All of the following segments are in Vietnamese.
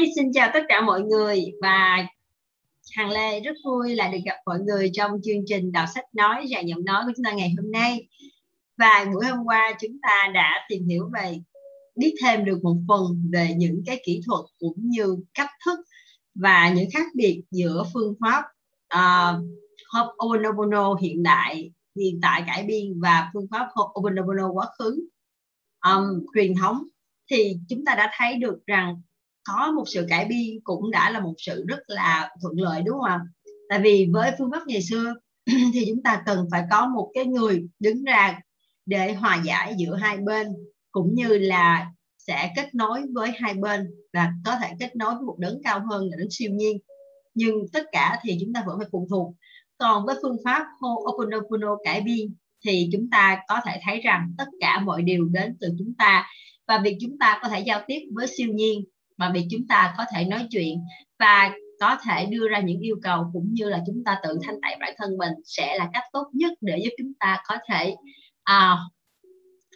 Hi, xin chào tất cả mọi người và Hằng Lê rất vui là được gặp mọi người trong chương trình đọc sách nói và giọng nói của chúng ta ngày hôm nay. Và buổi hôm qua chúng ta đã tìm hiểu về biết thêm được một phần về những cái kỹ thuật cũng như cách thức và những khác biệt giữa phương pháp ờ, uh, Ho'oponopono hiện đại hiện tại cải biên và phương pháp Ho'oponopono quá khứ um, truyền thống thì chúng ta đã thấy được rằng có một sự cải biên cũng đã là một sự rất là thuận lợi, đúng không ạ? Tại vì với phương pháp ngày xưa thì chúng ta cần phải có một cái người đứng ra để hòa giải giữa hai bên, cũng như là sẽ kết nối với hai bên và có thể kết nối với một đấng cao hơn là đấng siêu nhiên. Nhưng tất cả thì chúng ta vẫn phải phụ thuộc. Còn với phương pháp Ho'oponopono cải biên thì chúng ta có thể thấy rằng tất cả mọi điều đến từ chúng ta và việc chúng ta có thể giao tiếp với siêu nhiên mà vì chúng ta có thể nói chuyện và có thể đưa ra những yêu cầu cũng như là chúng ta tự thanh tẩy bản thân mình sẽ là cách tốt nhất để giúp chúng ta có thể à,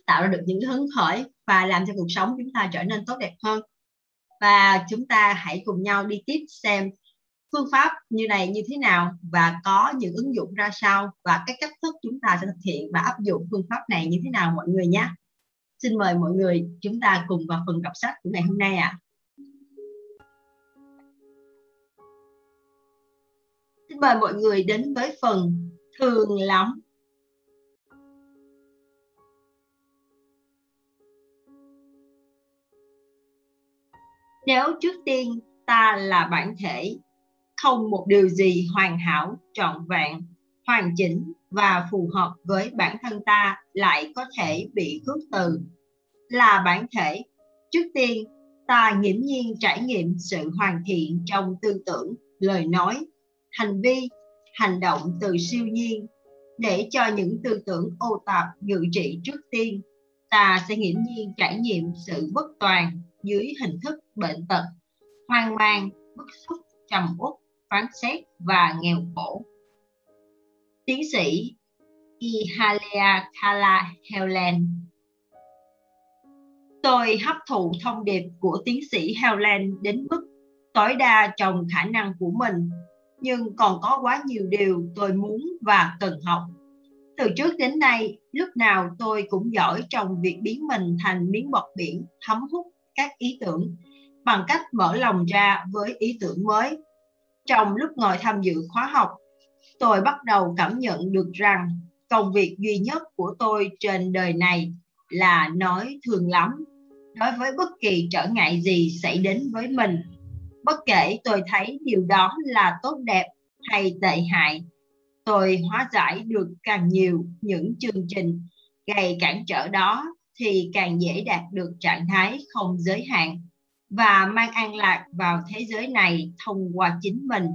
tạo ra được những hứng khởi và làm cho cuộc sống chúng ta trở nên tốt đẹp hơn và chúng ta hãy cùng nhau đi tiếp xem phương pháp như này như thế nào và có những ứng dụng ra sao và cái cách thức chúng ta sẽ thực hiện và áp dụng phương pháp này như thế nào mọi người nhé xin mời mọi người chúng ta cùng vào phần đọc sách của ngày hôm nay ạ à. Xin mời mọi người đến với phần thường lắm. Nếu trước tiên ta là bản thể, không một điều gì hoàn hảo, trọn vẹn, hoàn chỉnh và phù hợp với bản thân ta lại có thể bị khước từ. Là bản thể, trước tiên ta nghiễm nhiên trải nghiệm sự hoàn thiện trong tư tưởng, lời nói hành vi, hành động từ siêu nhiên để cho những tư tưởng ô tạp dự trị trước tiên. Ta sẽ nghiễm nhiên trải nghiệm sự bất toàn dưới hình thức bệnh tật, hoang mang, bức xúc, trầm uất, phán xét và nghèo khổ. Tiến sĩ Ihalia Kala Helen. Tôi hấp thụ thông điệp của tiến sĩ Helen đến mức tối đa trong khả năng của mình nhưng còn có quá nhiều điều tôi muốn và cần học. Từ trước đến nay, lúc nào tôi cũng giỏi trong việc biến mình thành miếng bọt biển thấm hút các ý tưởng bằng cách mở lòng ra với ý tưởng mới. Trong lúc ngồi tham dự khóa học, tôi bắt đầu cảm nhận được rằng công việc duy nhất của tôi trên đời này là nói thường lắm đối với bất kỳ trở ngại gì xảy đến với mình bất kể tôi thấy điều đó là tốt đẹp hay tệ hại, tôi hóa giải được càng nhiều những chương trình. Gây cản trở đó thì càng dễ đạt được trạng thái không giới hạn và mang an lạc vào thế giới này thông qua chính mình.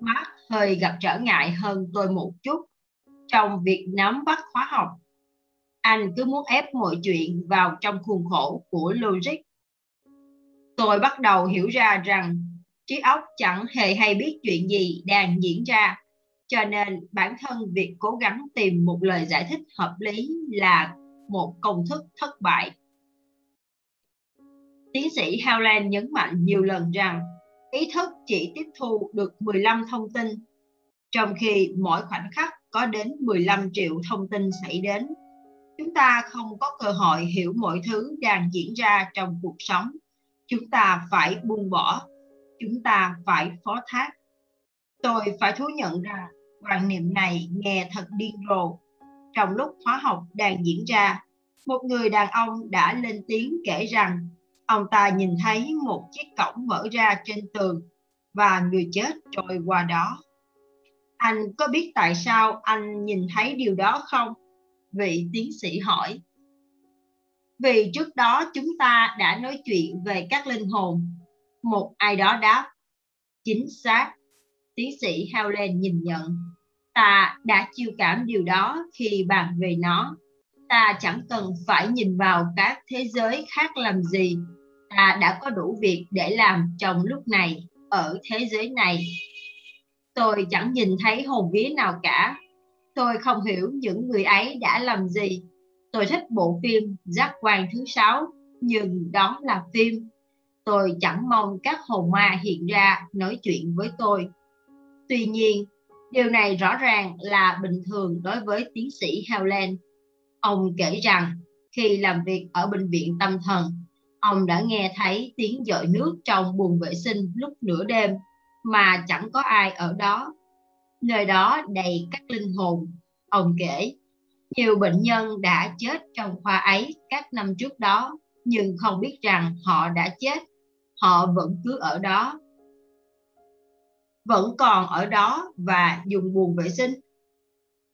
Mark hơi gặp trở ngại hơn tôi một chút. Trong việc nắm bắt khóa học, anh cứ muốn ép mọi chuyện vào trong khuôn khổ của logic tôi bắt đầu hiểu ra rằng trí óc chẳng hề hay biết chuyện gì đang diễn ra. Cho nên bản thân việc cố gắng tìm một lời giải thích hợp lý là một công thức thất bại. Tiến sĩ Howland nhấn mạnh nhiều lần rằng ý thức chỉ tiếp thu được 15 thông tin, trong khi mỗi khoảnh khắc có đến 15 triệu thông tin xảy đến. Chúng ta không có cơ hội hiểu mọi thứ đang diễn ra trong cuộc sống chúng ta phải buông bỏ, chúng ta phải phó thác. Tôi phải thú nhận rằng quan niệm này nghe thật điên rồ. Trong lúc khóa học đang diễn ra, một người đàn ông đã lên tiếng kể rằng ông ta nhìn thấy một chiếc cổng mở ra trên tường và người chết trôi qua đó. Anh có biết tại sao anh nhìn thấy điều đó không? Vị tiến sĩ hỏi vì trước đó chúng ta đã nói chuyện về các linh hồn. Một ai đó đáp, chính xác. Tiến sĩ Howland nhìn nhận, ta đã chiêu cảm điều đó khi bàn về nó. Ta chẳng cần phải nhìn vào các thế giới khác làm gì. Ta đã có đủ việc để làm trong lúc này, ở thế giới này. Tôi chẳng nhìn thấy hồn vía nào cả. Tôi không hiểu những người ấy đã làm gì tôi thích bộ phim giác quan thứ sáu nhưng đó là phim tôi chẳng mong các hồn ma hiện ra nói chuyện với tôi. Tuy nhiên, điều này rõ ràng là bình thường đối với tiến sĩ Howland. Ông kể rằng khi làm việc ở bệnh viện tâm thần, ông đã nghe thấy tiếng dội nước trong buồng vệ sinh lúc nửa đêm mà chẳng có ai ở đó. Nơi đó đầy các linh hồn. Ông kể, nhiều bệnh nhân đã chết trong khoa ấy các năm trước đó, nhưng không biết rằng họ đã chết. Họ vẫn cứ ở đó. Vẫn còn ở đó và dùng buồn vệ sinh.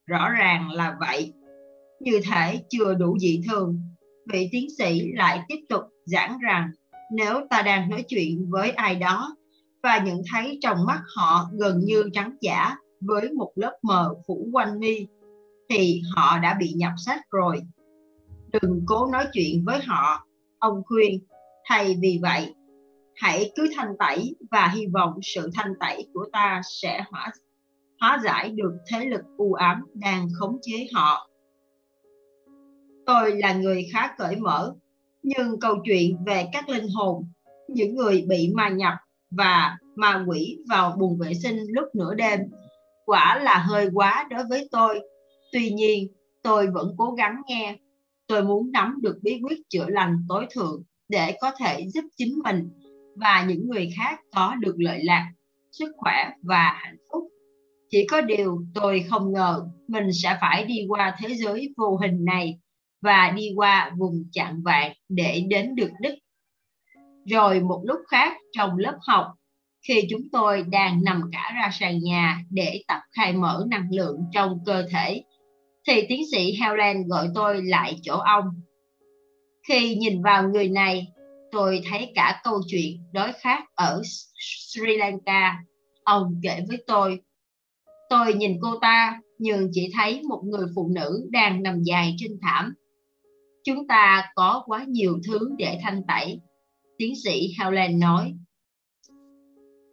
Rõ ràng là vậy. Như thể chưa đủ dị thường, vị tiến sĩ lại tiếp tục giảng rằng nếu ta đang nói chuyện với ai đó và nhận thấy trong mắt họ gần như trắng giả với một lớp mờ phủ quanh mi thì họ đã bị nhập sách rồi. Đừng cố nói chuyện với họ, ông khuyên. Thay vì vậy, hãy cứ thanh tẩy và hy vọng sự thanh tẩy của ta sẽ hóa hóa giải được thế lực u ám đang khống chế họ. Tôi là người khá cởi mở, nhưng câu chuyện về các linh hồn, những người bị ma nhập và ma quỷ vào buồng vệ sinh lúc nửa đêm quả là hơi quá đối với tôi Tuy nhiên, tôi vẫn cố gắng nghe. Tôi muốn nắm được bí quyết chữa lành tối thượng để có thể giúp chính mình và những người khác có được lợi lạc, sức khỏe và hạnh phúc. Chỉ có điều tôi không ngờ mình sẽ phải đi qua thế giới vô hình này và đi qua vùng chạng vạn để đến được đích. Rồi một lúc khác trong lớp học, khi chúng tôi đang nằm cả ra sàn nhà để tập khai mở năng lượng trong cơ thể thì tiến sĩ Helen gọi tôi lại chỗ ông. Khi nhìn vào người này, tôi thấy cả câu chuyện đối khác ở Sri Lanka. Ông kể với tôi. Tôi nhìn cô ta nhưng chỉ thấy một người phụ nữ đang nằm dài trên thảm. Chúng ta có quá nhiều thứ để thanh tẩy, tiến sĩ Helen nói.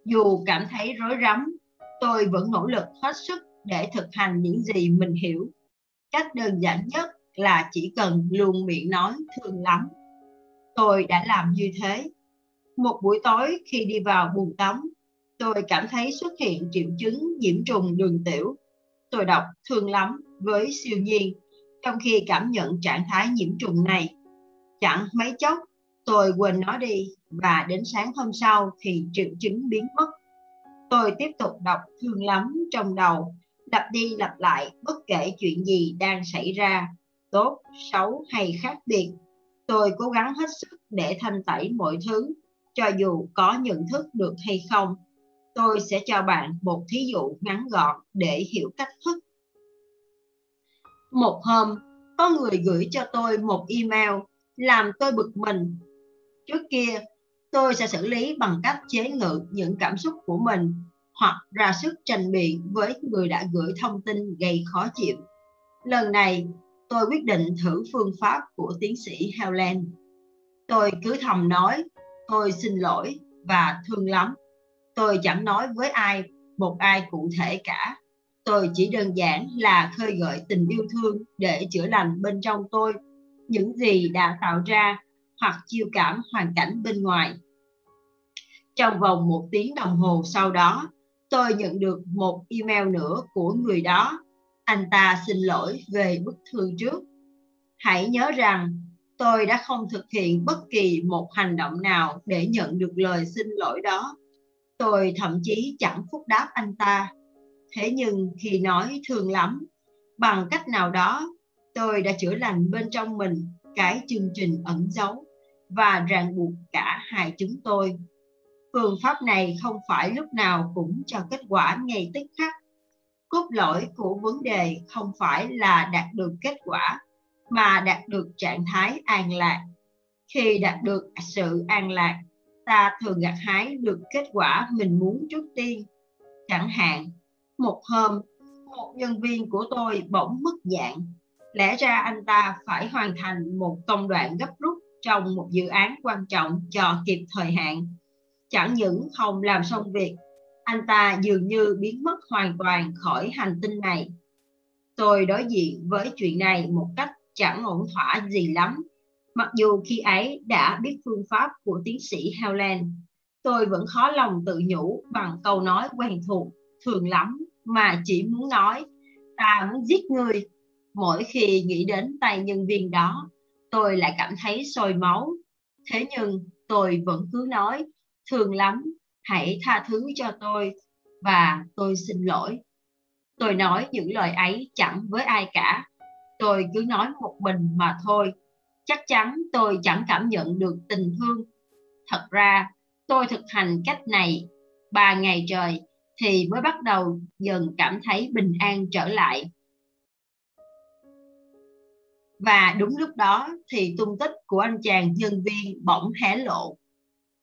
Dù cảm thấy rối rắm, tôi vẫn nỗ lực hết sức để thực hành những gì mình hiểu cách đơn giản nhất là chỉ cần luôn miệng nói thương lắm, tôi đã làm như thế. Một buổi tối khi đi vào buồng tắm, tôi cảm thấy xuất hiện triệu chứng nhiễm trùng đường tiểu. Tôi đọc thương lắm với siêu nhiên, trong khi cảm nhận trạng thái nhiễm trùng này. Chẳng mấy chốc, tôi quên nó đi và đến sáng hôm sau thì triệu chứng biến mất. Tôi tiếp tục đọc thương lắm trong đầu lặp đi lặp lại bất kể chuyện gì đang xảy ra, tốt, xấu hay khác biệt. Tôi cố gắng hết sức để thanh tẩy mọi thứ, cho dù có nhận thức được hay không. Tôi sẽ cho bạn một thí dụ ngắn gọn để hiểu cách thức. Một hôm, có người gửi cho tôi một email làm tôi bực mình. Trước kia, tôi sẽ xử lý bằng cách chế ngự những cảm xúc của mình hoặc ra sức tranh biện với người đã gửi thông tin gây khó chịu. Lần này, tôi quyết định thử phương pháp của tiến sĩ Helen. Tôi cứ thầm nói, tôi xin lỗi và thương lắm. Tôi chẳng nói với ai, một ai cụ thể cả. Tôi chỉ đơn giản là khơi gợi tình yêu thương để chữa lành bên trong tôi những gì đã tạo ra hoặc chiêu cảm hoàn cảnh bên ngoài. Trong vòng một tiếng đồng hồ sau đó, tôi nhận được một email nữa của người đó. Anh ta xin lỗi về bức thư trước. Hãy nhớ rằng tôi đã không thực hiện bất kỳ một hành động nào để nhận được lời xin lỗi đó. Tôi thậm chí chẳng phúc đáp anh ta. Thế nhưng khi nói thương lắm, bằng cách nào đó, tôi đã chữa lành bên trong mình cái chương trình ẩn giấu và ràng buộc cả hai chúng tôi phương pháp này không phải lúc nào cũng cho kết quả ngay tức khắc. Cốt lõi của vấn đề không phải là đạt được kết quả, mà đạt được trạng thái an lạc. Khi đạt được sự an lạc, ta thường gặt hái được kết quả mình muốn trước tiên. Chẳng hạn, một hôm, một nhân viên của tôi bỗng mất dạng. Lẽ ra anh ta phải hoàn thành một công đoạn gấp rút trong một dự án quan trọng cho kịp thời hạn. Chẳng những không làm xong việc, anh ta dường như biến mất hoàn toàn khỏi hành tinh này. Tôi đối diện với chuyện này một cách chẳng ổn thỏa gì lắm. Mặc dù khi ấy đã biết phương pháp của tiến sĩ Helen, tôi vẫn khó lòng tự nhủ bằng câu nói quen thuộc, thường lắm mà chỉ muốn nói, ta muốn giết người. Mỗi khi nghĩ đến tay nhân viên đó, tôi lại cảm thấy sôi máu. Thế nhưng tôi vẫn cứ nói, thường lắm, hãy tha thứ cho tôi và tôi xin lỗi. Tôi nói những lời ấy chẳng với ai cả. Tôi cứ nói một mình mà thôi. Chắc chắn tôi chẳng cảm nhận được tình thương. Thật ra, tôi thực hành cách này ba ngày trời thì mới bắt đầu dần cảm thấy bình an trở lại. Và đúng lúc đó thì tung tích của anh chàng nhân viên bỗng hé lộ.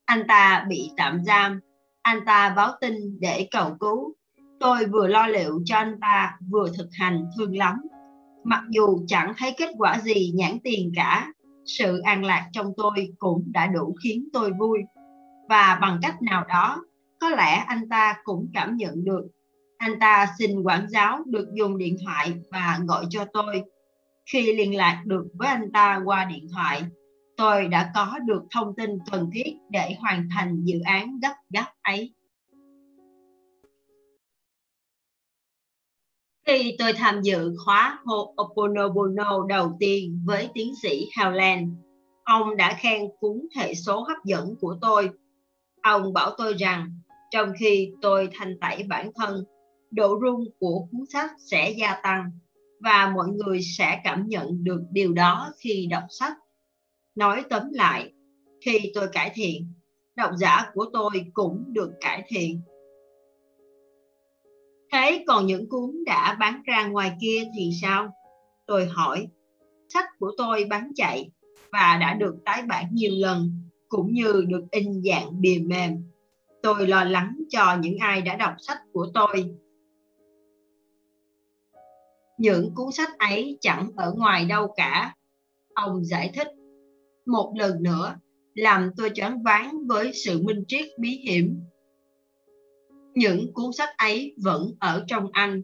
Anh ta bị tạm giam, anh ta báo tin để cầu cứu. Tôi vừa lo liệu cho anh ta vừa thực hành thương lắm. Mặc dù chẳng thấy kết quả gì nhãn tiền cả, sự an lạc trong tôi cũng đã đủ khiến tôi vui. Và bằng cách nào đó, có lẽ anh ta cũng cảm nhận được. Anh ta xin quản giáo được dùng điện thoại và gọi cho tôi. Khi liên lạc được với anh ta qua điện thoại, tôi đã có được thông tin cần thiết để hoàn thành dự án gấp gáp ấy. Khi tôi tham dự khóa Ho'oponopono đầu tiên với tiến sĩ Howland, ông đã khen cuốn hệ số hấp dẫn của tôi. Ông bảo tôi rằng trong khi tôi thanh tẩy bản thân, độ rung của cuốn sách sẽ gia tăng và mọi người sẽ cảm nhận được điều đó khi đọc sách. Nói tóm lại, khi tôi cải thiện, độc giả của tôi cũng được cải thiện. Thế còn những cuốn đã bán ra ngoài kia thì sao? Tôi hỏi. Sách của tôi bán chạy và đã được tái bản nhiều lần, cũng như được in dạng bìa mềm. Tôi lo lắng cho những ai đã đọc sách của tôi. Những cuốn sách ấy chẳng ở ngoài đâu cả. Ông giải thích. Một lần nữa, làm tôi choáng váng với sự minh triết bí hiểm. Những cuốn sách ấy vẫn ở trong anh.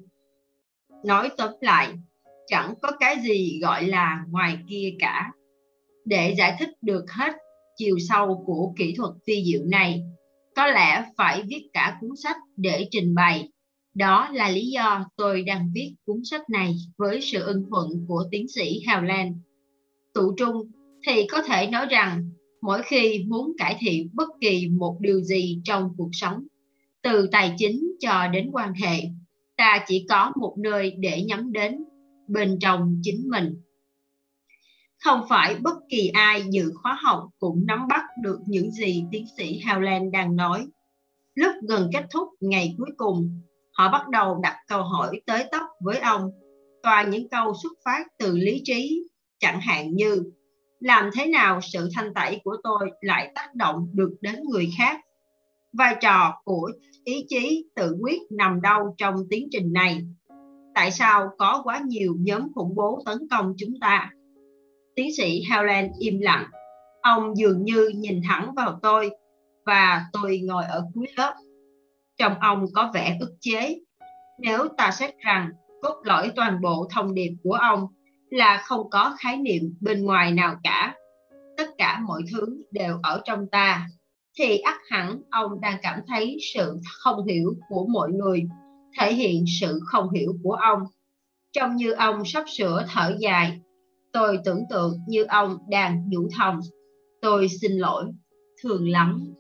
Nói tóm lại chẳng có cái gì gọi là ngoài kia cả. Để giải thích được hết chiều sâu của kỹ thuật phi diệu này có lẽ phải viết cả cuốn sách để trình bày. Đó là lý do tôi đang viết cuốn sách này với sự ưng thuận của tiến sĩ Hào Lan. Tụ trung thì có thể nói rằng mỗi khi muốn cải thiện bất kỳ một điều gì trong cuộc sống từ tài chính cho đến quan hệ ta chỉ có một nơi để nhắm đến bên trong chính mình không phải bất kỳ ai dự khóa học cũng nắm bắt được những gì tiến sĩ Howland đang nói. Lúc gần kết thúc ngày cuối cùng, họ bắt đầu đặt câu hỏi tới tóc với ông, toàn những câu xuất phát từ lý trí, chẳng hạn như làm thế nào sự thanh tẩy của tôi lại tác động được đến người khác? Vai trò của ý chí tự quyết nằm đâu trong tiến trình này? Tại sao có quá nhiều nhóm khủng bố tấn công chúng ta? Tiến sĩ helen im lặng. Ông dường như nhìn thẳng vào tôi và tôi ngồi ở cuối lớp. Trong ông có vẻ ức chế. Nếu ta xét rằng cốt lõi toàn bộ thông điệp của ông là không có khái niệm bên ngoài nào cả. Tất cả mọi thứ đều ở trong ta. Thì ắt hẳn, ông đang cảm thấy sự không hiểu của mọi người, thể hiện sự không hiểu của ông. Trông như ông sắp sửa thở dài. Tôi tưởng tượng như ông đang nhủ thầm. Tôi xin lỗi. Thường lắm.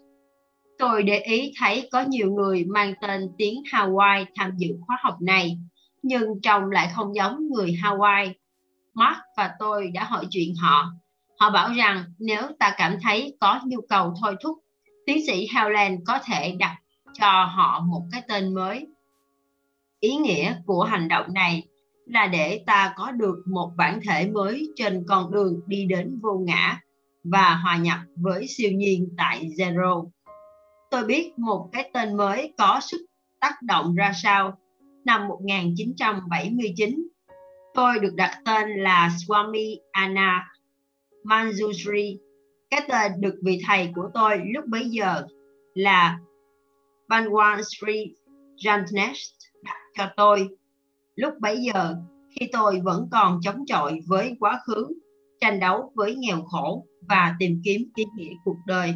Tôi để ý thấy có nhiều người mang tên tiếng Hawaii tham dự khóa học này, nhưng trông lại không giống người Hawaii. Mark và tôi đã hỏi chuyện họ họ bảo rằng nếu ta cảm thấy có nhu cầu thôi thúc tiến sĩ Howland có thể đặt cho họ một cái tên mới. Ý nghĩa của hành động này là để ta có được một bản thể mới trên con đường đi đến vô ngã và hòa nhập với siêu nhiên tại Zero. Tôi biết một cái tên mới có sức tác động ra sao. Năm 1979, tôi được đặt tên là Swami Anna Manjushri cái tên được vị thầy của tôi lúc bấy giờ là Banwan Sri Jantanesh đặt cho tôi. Lúc bấy giờ, khi tôi vẫn còn chống chọi với quá khứ, tranh đấu với nghèo khổ và tìm kiếm ý nghĩa cuộc đời.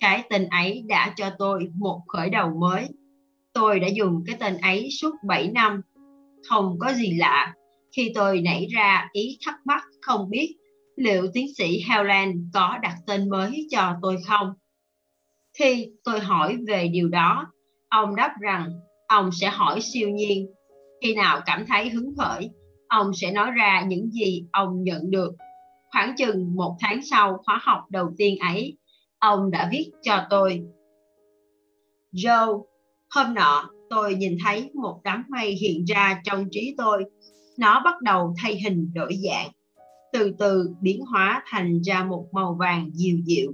Cái tên ấy đã cho tôi một khởi đầu mới. Tôi đã dùng cái tên ấy suốt 7 năm. Không có gì lạ khi tôi nảy ra ý thắc mắc không biết liệu tiến sĩ Howland có đặt tên mới cho tôi không. Khi tôi hỏi về điều đó, ông đáp rằng ông sẽ hỏi siêu nhiên. Khi nào cảm thấy hứng khởi, ông sẽ nói ra những gì ông nhận được. Khoảng chừng một tháng sau khóa học đầu tiên ấy, ông đã viết cho tôi. Joe, hôm nọ tôi nhìn thấy một đám mây hiện ra trong trí tôi. Nó bắt đầu thay hình đổi dạng, từ từ biến hóa thành ra một màu vàng dịu dịu.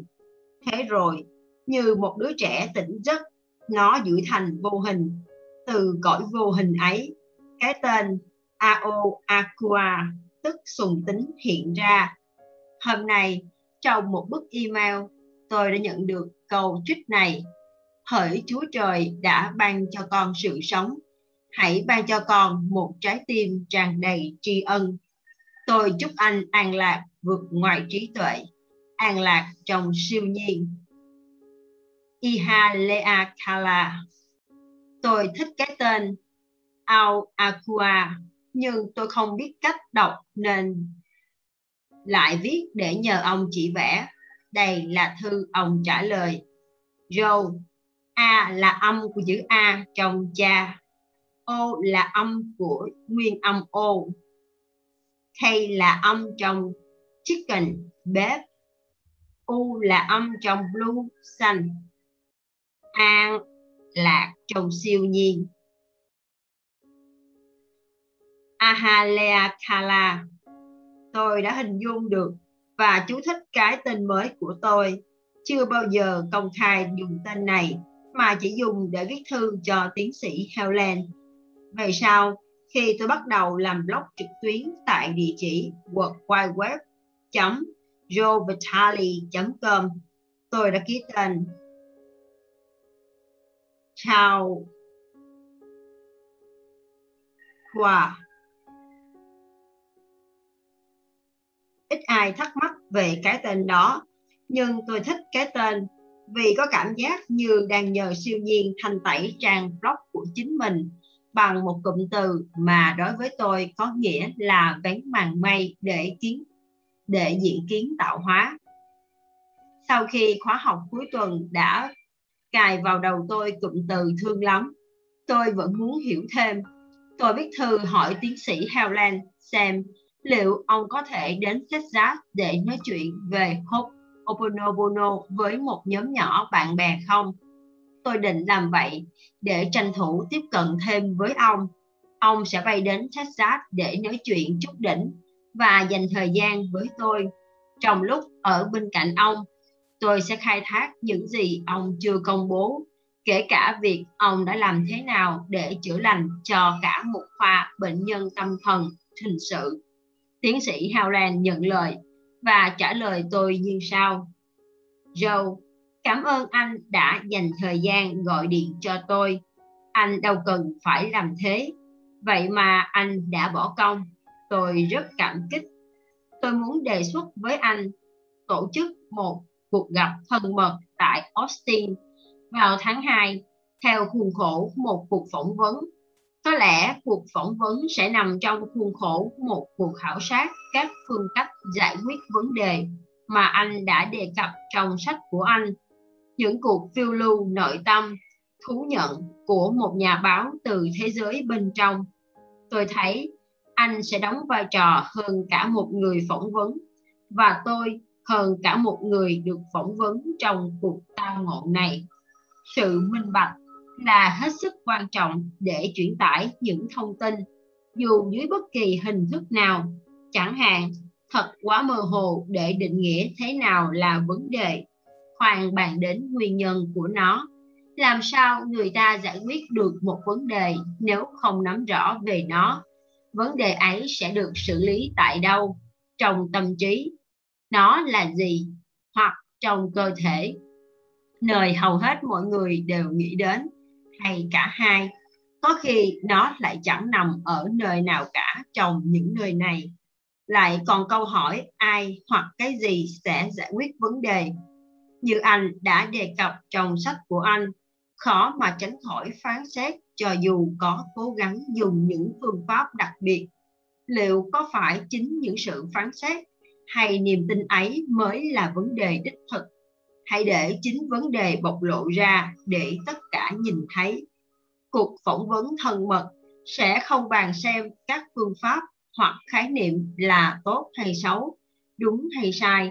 Thế rồi, như một đứa trẻ tỉnh giấc, nó giữ thành vô hình. Từ cõi vô hình ấy, cái tên Ao Aqua, tức sùng tính hiện ra. Hôm nay, trong một bức email, tôi đã nhận được câu trích này. Hỡi Chúa Trời đã ban cho con sự sống, hãy ban cho con một trái tim tràn đầy tri ân. Tôi chúc anh an lạc vượt ngoài trí tuệ, an lạc trong siêu nhiên. Iha Lea Kala Tôi thích cái tên Ao Aqua nhưng tôi không biết cách đọc nên lại viết để nhờ ông chỉ vẽ. Đây là thư ông trả lời. Joe, A là âm của chữ A trong cha. O là âm của nguyên âm O. K là âm trong chicken, bếp. U là âm trong blue, xanh. An lạc trong siêu nhiên. Ahalea Kala. Tôi đã hình dung được và chú thích cái tên mới của tôi. Chưa bao giờ công khai dùng tên này mà chỉ dùng để viết thư cho tiến sĩ Helen. Về sau, khi tôi bắt đầu làm blog trực tuyến tại địa chỉ world wide web joevitali.com tôi đã ký tên chào hòa ít ai thắc mắc về cái tên đó nhưng tôi thích cái tên vì có cảm giác như đang nhờ siêu nhiên thanh tẩy trang blog của chính mình bằng một cụm từ mà đối với tôi có nghĩa là vén màn mây để kiến để diễn kiến tạo hóa. Sau khi khóa học cuối tuần đã cài vào đầu tôi cụm từ thương lắm, tôi vẫn muốn hiểu thêm. Tôi viết thư hỏi tiến sĩ Howland xem liệu ông có thể đến Texas để nói chuyện về hốt Oponopono với một nhóm nhỏ bạn bè không? Tôi định làm vậy để tranh thủ tiếp cận thêm với ông. Ông sẽ bay đến Texas để nói chuyện chút đỉnh và dành thời gian với tôi. Trong lúc ở bên cạnh ông, tôi sẽ khai thác những gì ông chưa công bố, kể cả việc ông đã làm thế nào để chữa lành cho cả một khoa bệnh nhân tâm thần hình sự. Tiến sĩ Howland nhận lời và trả lời tôi như sau. Joe, cảm ơn anh đã dành thời gian gọi điện cho tôi. Anh đâu cần phải làm thế. Vậy mà anh đã bỏ công. Tôi rất cảm kích. Tôi muốn đề xuất với anh tổ chức một cuộc gặp thân mật tại Austin vào tháng 2 theo khuôn khổ một cuộc phỏng vấn, có lẽ cuộc phỏng vấn sẽ nằm trong khuôn khổ một cuộc khảo sát các phương cách giải quyết vấn đề mà anh đã đề cập trong sách của anh. Những cuộc phiêu lưu nội tâm, thú nhận của một nhà báo từ thế giới bên trong. Tôi thấy anh sẽ đóng vai trò hơn cả một người phỏng vấn và tôi hơn cả một người được phỏng vấn trong cuộc tao ngộ này. Sự minh bạch là hết sức quan trọng để chuyển tải những thông tin dù dưới bất kỳ hình thức nào chẳng hạn thật quá mơ hồ để định nghĩa thế nào là vấn đề khoan bàn đến nguyên nhân của nó. Làm sao người ta giải quyết được một vấn đề nếu không nắm rõ về nó? Vấn đề ấy sẽ được xử lý tại đâu? Trong tâm trí. Nó là gì? Hoặc trong cơ thể. Nơi hầu hết mọi người đều nghĩ đến, hay cả hai. Có khi nó lại chẳng nằm ở nơi nào cả trong những nơi này. Lại còn câu hỏi ai hoặc cái gì sẽ giải quyết vấn đề. Như anh đã đề cập trong sách của anh, khó mà tránh khỏi phán xét cho dù có cố gắng dùng những phương pháp đặc biệt. Liệu có phải chính những sự phán xét hay niềm tin ấy mới là vấn đề đích thực? Hãy để chính vấn đề bộc lộ ra để tất cả nhìn thấy. Cuộc phỏng vấn thân mật sẽ không bàn xem các phương pháp hoặc khái niệm là tốt hay xấu, đúng hay sai.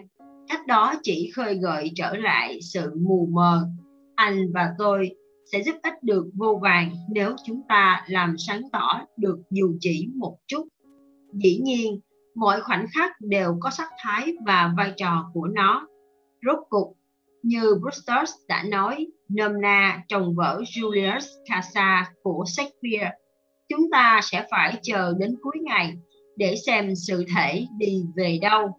Cách đó chỉ khơi gợi trở lại sự mù mờ. Anh và tôi sẽ giúp ích được vô vàng nếu chúng ta làm sáng tỏ được dù chỉ một chút. Dĩ nhiên, mỗi khoảnh khắc đều có sắc thái và vai trò của nó. Rốt cục, như Brewster đã nói nôm na trong vở Julius Caesar của Shakespeare, chúng ta sẽ phải chờ đến cuối ngày để xem sự thể đi về đâu.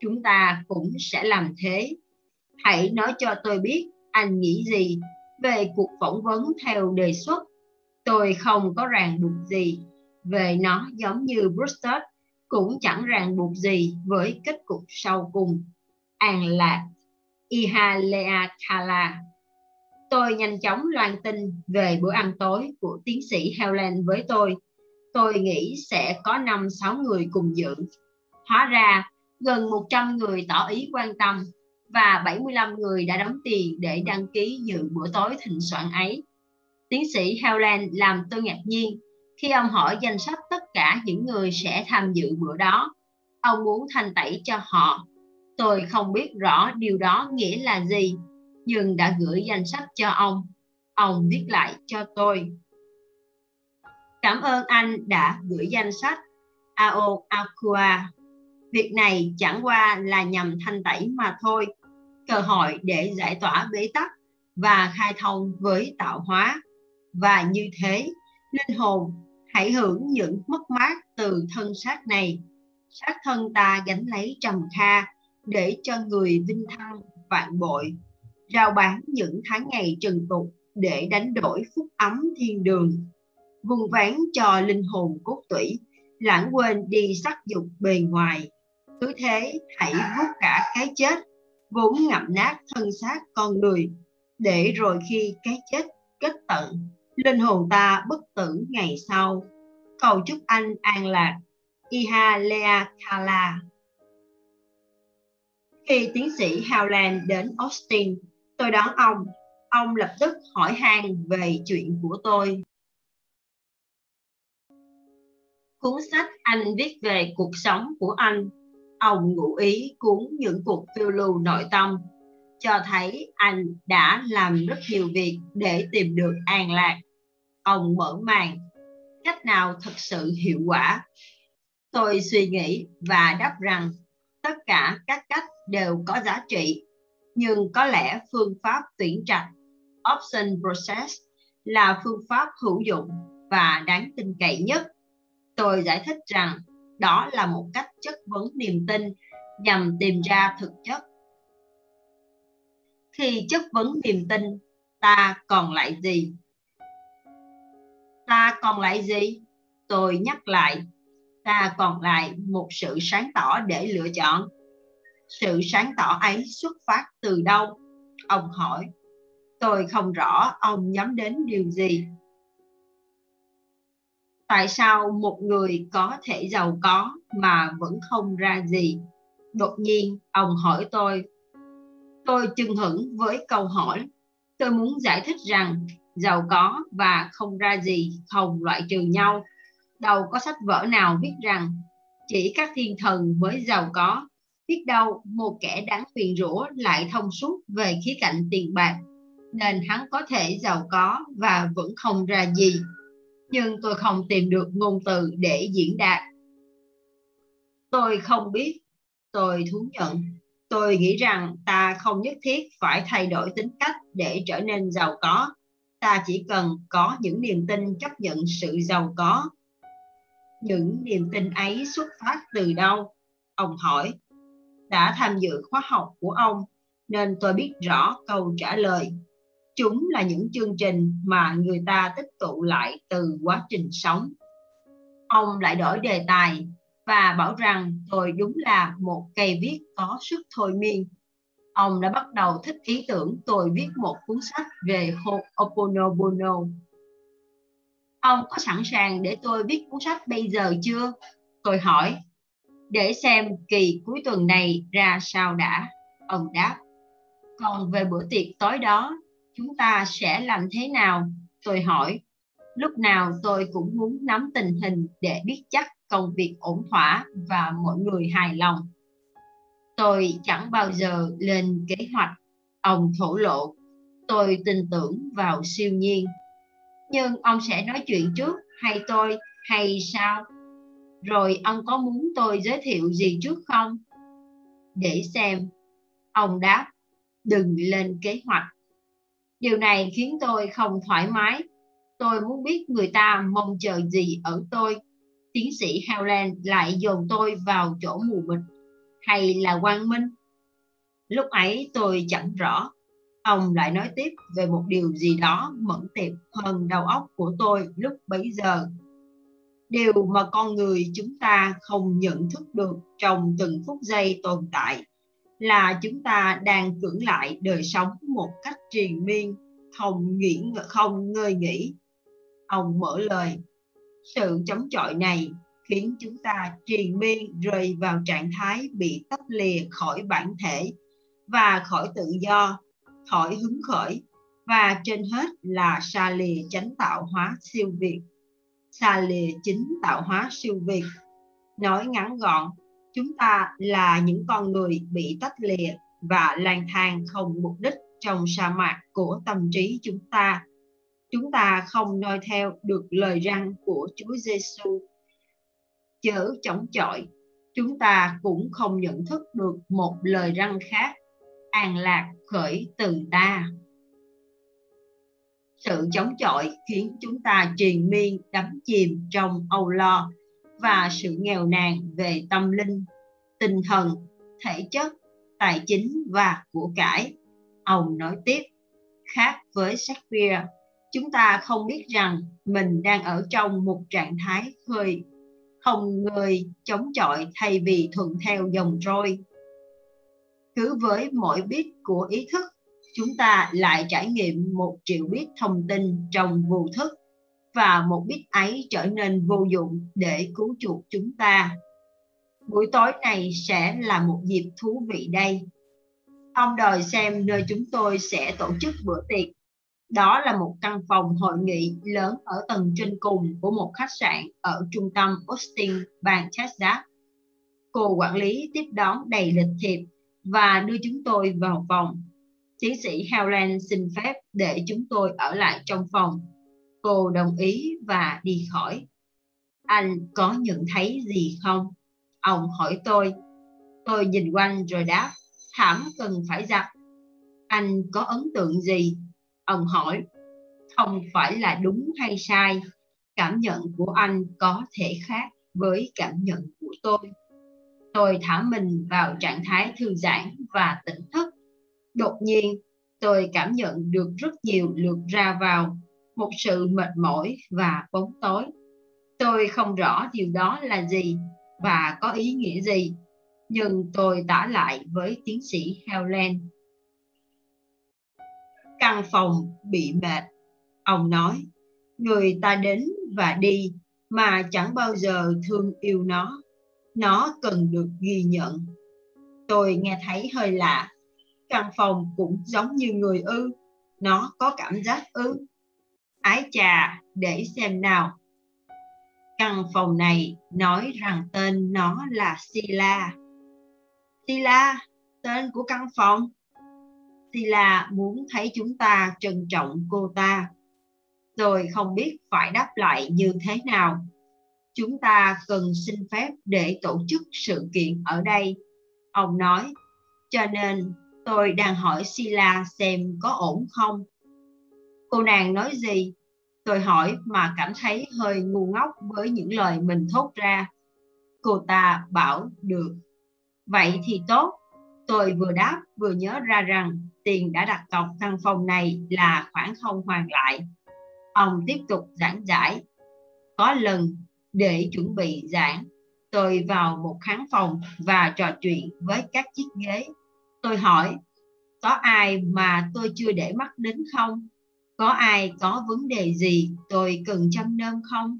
Chúng ta cũng sẽ làm thế. Hãy nói cho tôi biết anh nghĩ gì về cuộc phỏng vấn theo đề xuất. Tôi không có ràng buộc gì về nó giống như Brewster cũng chẳng ràng buộc gì với kết cục sau cùng. An lạc Ihalea Kala. Tôi nhanh chóng loan tin về bữa ăn tối của tiến sĩ Helen với tôi. Tôi nghĩ sẽ có 5-6 người cùng dự. Hóa ra, gần 100 người tỏ ý quan tâm và 75 người đã đóng tiền để đăng ký dự bữa tối thịnh soạn ấy. Tiến sĩ Howland làm tôi ngạc nhiên khi ông hỏi danh sách tất cả những người sẽ tham dự bữa đó. Ông muốn thanh tẩy cho họ Tôi không biết rõ điều đó nghĩa là gì, nhưng đã gửi danh sách cho ông. Ông viết lại cho tôi. Cảm ơn anh đã gửi danh sách Ao Aqua. Việc này chẳng qua là nhằm thanh tẩy mà thôi. Cơ hội để giải tỏa bế tắc và khai thông với tạo hóa. Và như thế, linh hồn hãy hưởng những mất mát từ thân xác này. Xác thân ta gánh lấy trầm kha để cho người vinh thăng vạn bội rao bán những tháng ngày trần tục để đánh đổi phúc ấm thiên đường vùng ván cho linh hồn cốt tủy lãng quên đi sắc dục bề ngoài cứ thế hãy vuốt cả cái chết vốn ngậm nát thân xác con người để rồi khi cái chết kết tận linh hồn ta bất tử ngày sau. Cầu chúc anh an lạc. Iha lea kala khi tiến sĩ Howland đến Austin, tôi đón ông. Ông lập tức hỏi han về chuyện của tôi. Cuốn sách anh viết về cuộc sống của anh, ông ngụ ý cuốn những cuộc phiêu lưu nội tâm, cho thấy anh đã làm rất nhiều việc để tìm được an lạc. Ông mở màn, cách nào thật sự hiệu quả? Tôi suy nghĩ và đáp rằng tất cả các cách đều có giá trị nhưng có lẽ phương pháp tuyển trạch option process là phương pháp hữu dụng và đáng tin cậy nhất tôi giải thích rằng đó là một cách chất vấn niềm tin nhằm tìm ra thực chất. Khi chất vấn niềm tin, ta còn lại gì? Ta còn lại gì? Tôi nhắc lại, ta còn lại một sự sáng tỏ để lựa chọn. Sự sáng tỏ ấy xuất phát từ đâu? Ông hỏi. Tôi không rõ ông nhắm đến điều gì tại sao một người có thể giàu có mà vẫn không ra gì? Đột nhiên, ông hỏi tôi. Tôi chưng hửng với câu hỏi. Tôi muốn giải thích rằng, giàu có và không ra gì không loại trừ nhau. Đâu có sách vở nào viết rằng, chỉ các thiên thần mới giàu có. Biết đâu, một kẻ đáng phiền rủa lại thông suốt về khía cạnh tiền bạc. Nên hắn có thể giàu có và vẫn không ra gì nhưng tôi không tìm được ngôn từ để diễn đạt. Tôi không biết, tôi thú nhận. Tôi nghĩ rằng ta không nhất thiết phải thay đổi tính cách để trở nên giàu có. Ta chỉ cần có những niềm tin chấp nhận sự giàu có. Những niềm tin ấy xuất phát từ đâu? Ông hỏi. Đã tham dự khóa học của ông, nên tôi biết rõ câu trả lời chúng là những chương trình mà người ta tích tụ lại từ quá trình sống ông lại đổi đề tài và bảo rằng tôi đúng là một cây viết có sức thôi miên. Ông đã bắt đầu thích ý tưởng tôi viết một cuốn sách về Ho'oponopono. Ông có sẵn sàng để tôi viết cuốn sách bây giờ chưa? Tôi hỏi. Để xem kỳ cuối tuần này ra sao đã. Ông đáp. Còn về bữa tiệc tối đó, chúng ta sẽ làm thế nào? Tôi hỏi. Lúc nào tôi cũng muốn nắm tình hình để biết chắc công việc ổn thỏa và mọi người hài lòng. Tôi chẳng bao giờ lên kế hoạch, ông thổ lộ. Tôi tin tưởng vào siêu nhiên. Nhưng ông sẽ nói chuyện trước hay tôi hay sao? Rồi ông có muốn tôi giới thiệu gì trước không? Để xem. Ông đáp, đừng lên kế hoạch. Điều này khiến tôi không thoải mái. Tôi muốn biết người ta mong chờ gì ở tôi. Tiến sĩ Howland lại dồn tôi vào chỗ mù mịt hay là quang minh? Lúc ấy tôi chẳng rõ. Ông lại nói tiếp về một điều gì đó mẫn tiệp hơn đầu óc của tôi lúc bấy giờ. Điều mà con người chúng ta không nhận thức được trong từng phút giây tồn tại là chúng ta đang cưỡng lại đời sống một cách triền miên không nghĩ không ngơi nghỉ ông mở lời sự chống chọi này khiến chúng ta triền miên rơi vào trạng thái bị tách lìa khỏi bản thể và khỏi tự do, khỏi hứng khởi và trên hết là xa lìa chánh tạo hóa siêu việt. Xa lìa chính tạo hóa siêu việt. Nói ngắn gọn, chúng ta là những con người bị tách lìa và lang thang không mục đích trong sa mạc của tâm trí chúng ta. Chúng ta không noi theo được lời răng của Chúa Giêsu chớ chống chọi. Chúng ta cũng không nhận thức được một lời răng khác, an lạc khởi từ ta. Sự chống chọi khiến chúng ta triền miên, đắm chìm trong âu lo và sự nghèo nàn về tâm linh, tinh thần, thể chất, tài chính và của cải. Ông nói tiếp, khác với Shakespeare, chúng ta không biết rằng mình đang ở trong một trạng thái hơi không người chống chọi thay vì thuận theo dòng trôi. Cứ với mỗi bit của ý thức, chúng ta lại trải nghiệm một triệu bit thông tin trong vô thức và một đích ấy trở nên vô dụng để cứu chuộc chúng ta buổi tối này sẽ là một dịp thú vị đây ông đòi xem nơi chúng tôi sẽ tổ chức bữa tiệc đó là một căn phòng hội nghị lớn ở tầng trên cùng của một khách sạn ở trung tâm Austin, bang Texas. Cô quản lý tiếp đón đầy lịch thiệp và đưa chúng tôi vào phòng. Tiến sĩ Helen xin phép để chúng tôi ở lại trong phòng. Cô đồng ý và đi khỏi. Anh có nhận thấy gì không? Ông hỏi tôi. Tôi nhìn quanh rồi đáp, thảm cần phải giặt. Anh có ấn tượng gì Ông hỏi, không phải là đúng hay sai, cảm nhận của anh có thể khác với cảm nhận của tôi. Tôi thả mình vào trạng thái thư giãn và tỉnh thức. Đột nhiên, tôi cảm nhận được rất nhiều lượt ra vào, một sự mệt mỏi và bóng tối. Tôi không rõ điều đó là gì và có ý nghĩa gì, nhưng tôi tả lại với tiến sĩ Helen căn phòng bị mệt. Ông nói, người ta đến và đi mà chẳng bao giờ thương yêu nó. Nó cần được ghi nhận. Tôi nghe thấy hơi lạ. Căn phòng cũng giống như người ư. Nó có cảm giác ư. Ái chà, để xem nào. Căn phòng này nói rằng tên nó là Sila. Sila, tên của căn phòng. Sila muốn thấy chúng ta trân trọng cô ta. Rồi không biết phải đáp lại như thế nào. Chúng ta cần xin phép để tổ chức sự kiện ở đây. Ông nói cho nên tôi đang hỏi sila xem có ổn không cô nàng nói gì tôi hỏi mà cảm thấy hơi ngu ngốc với những lời mình thốt ra cô ta bảo được vậy thì tốt tôi vừa đáp vừa nhớ ra rằng tiền đã đặt cọc căn phòng này là khoản không hoàn lại. Ông tiếp tục giảng giải. Có lần để chuẩn bị giảng, tôi vào một khán phòng và trò chuyện với các chiếc ghế. Tôi hỏi, có ai mà tôi chưa để mắt đến không? Có ai có vấn đề gì tôi cần chăm nom không?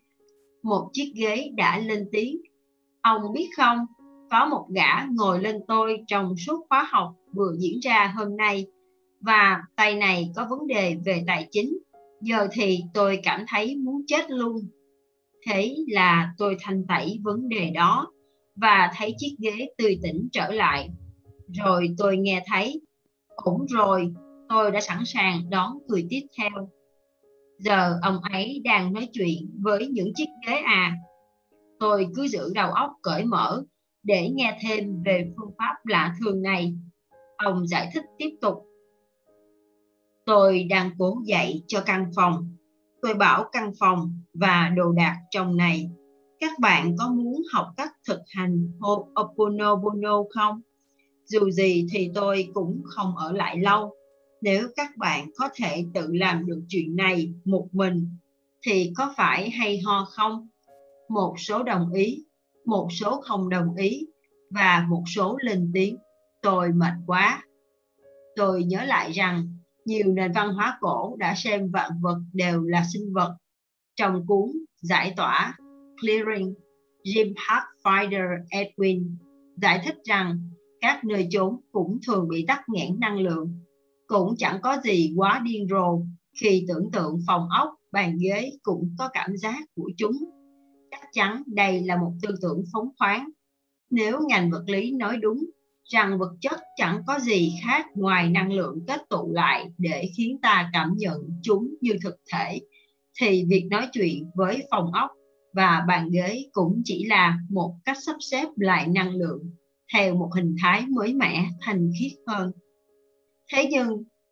Một chiếc ghế đã lên tiếng. Ông biết không, có một gã ngồi lên tôi trong suốt khóa học vừa diễn ra hôm nay và tay này có vấn đề về tài chính. Giờ thì tôi cảm thấy muốn chết luôn. Thế là tôi thanh tẩy vấn đề đó và thấy chiếc ghế tươi tỉnh trở lại. Rồi tôi nghe thấy, ổn rồi, tôi đã sẵn sàng đón người tiếp theo. Giờ ông ấy đang nói chuyện với những chiếc ghế à. Tôi cứ giữ đầu óc cởi mở để nghe thêm về phương pháp lạ thường này. Ông giải thích tiếp tục. Tôi đang cố dạy cho căn phòng. Tôi bảo căn phòng và đồ đạc trong này. Các bạn có muốn học cách thực hành Ho'oponopono không? Dù gì thì tôi cũng không ở lại lâu. Nếu các bạn có thể tự làm được chuyện này một mình thì có phải hay ho không? Một số đồng ý, một số không đồng ý và một số lên tiếng. Tôi mệt quá. Tôi nhớ lại rằng nhiều nền văn hóa cổ đã xem vạn vật đều là sinh vật. Trong cuốn Giải tỏa Clearing, Jim Pathfinder Edwin giải thích rằng các nơi chốn cũng thường bị tắc nghẽn năng lượng. Cũng chẳng có gì quá điên rồ khi tưởng tượng phòng ốc, bàn ghế cũng có cảm giác của chúng. Chắc chắn đây là một tư tưởng phóng khoáng. Nếu ngành vật lý nói đúng rằng vật chất chẳng có gì khác ngoài năng lượng kết tụ lại để khiến ta cảm nhận chúng như thực thể, thì việc nói chuyện với phòng ốc và bàn ghế cũng chỉ là một cách sắp xếp lại năng lượng theo một hình thái mới mẻ thanh khiết hơn. Thế nhưng,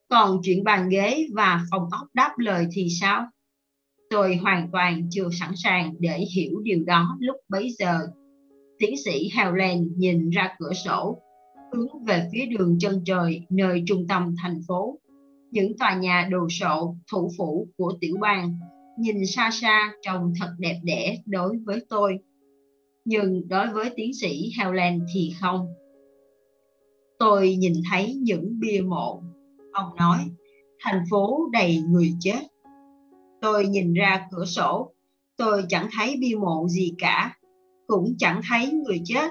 còn chuyện bàn ghế và phòng ốc đáp lời thì sao? Tôi hoàn toàn chưa sẵn sàng để hiểu điều đó lúc bấy giờ. Tiến sĩ Helen nhìn ra cửa sổ, hướng về phía đường chân trời nơi trung tâm thành phố. Những tòa nhà đồ sộ, thủ phủ của tiểu bang, nhìn xa xa trông thật đẹp đẽ đối với tôi nhưng đối với tiến sĩ Helen thì không. Tôi nhìn thấy những bia mộ. Ông nói, thành phố đầy người chết. Tôi nhìn ra cửa sổ, tôi chẳng thấy bia mộ gì cả, cũng chẳng thấy người chết.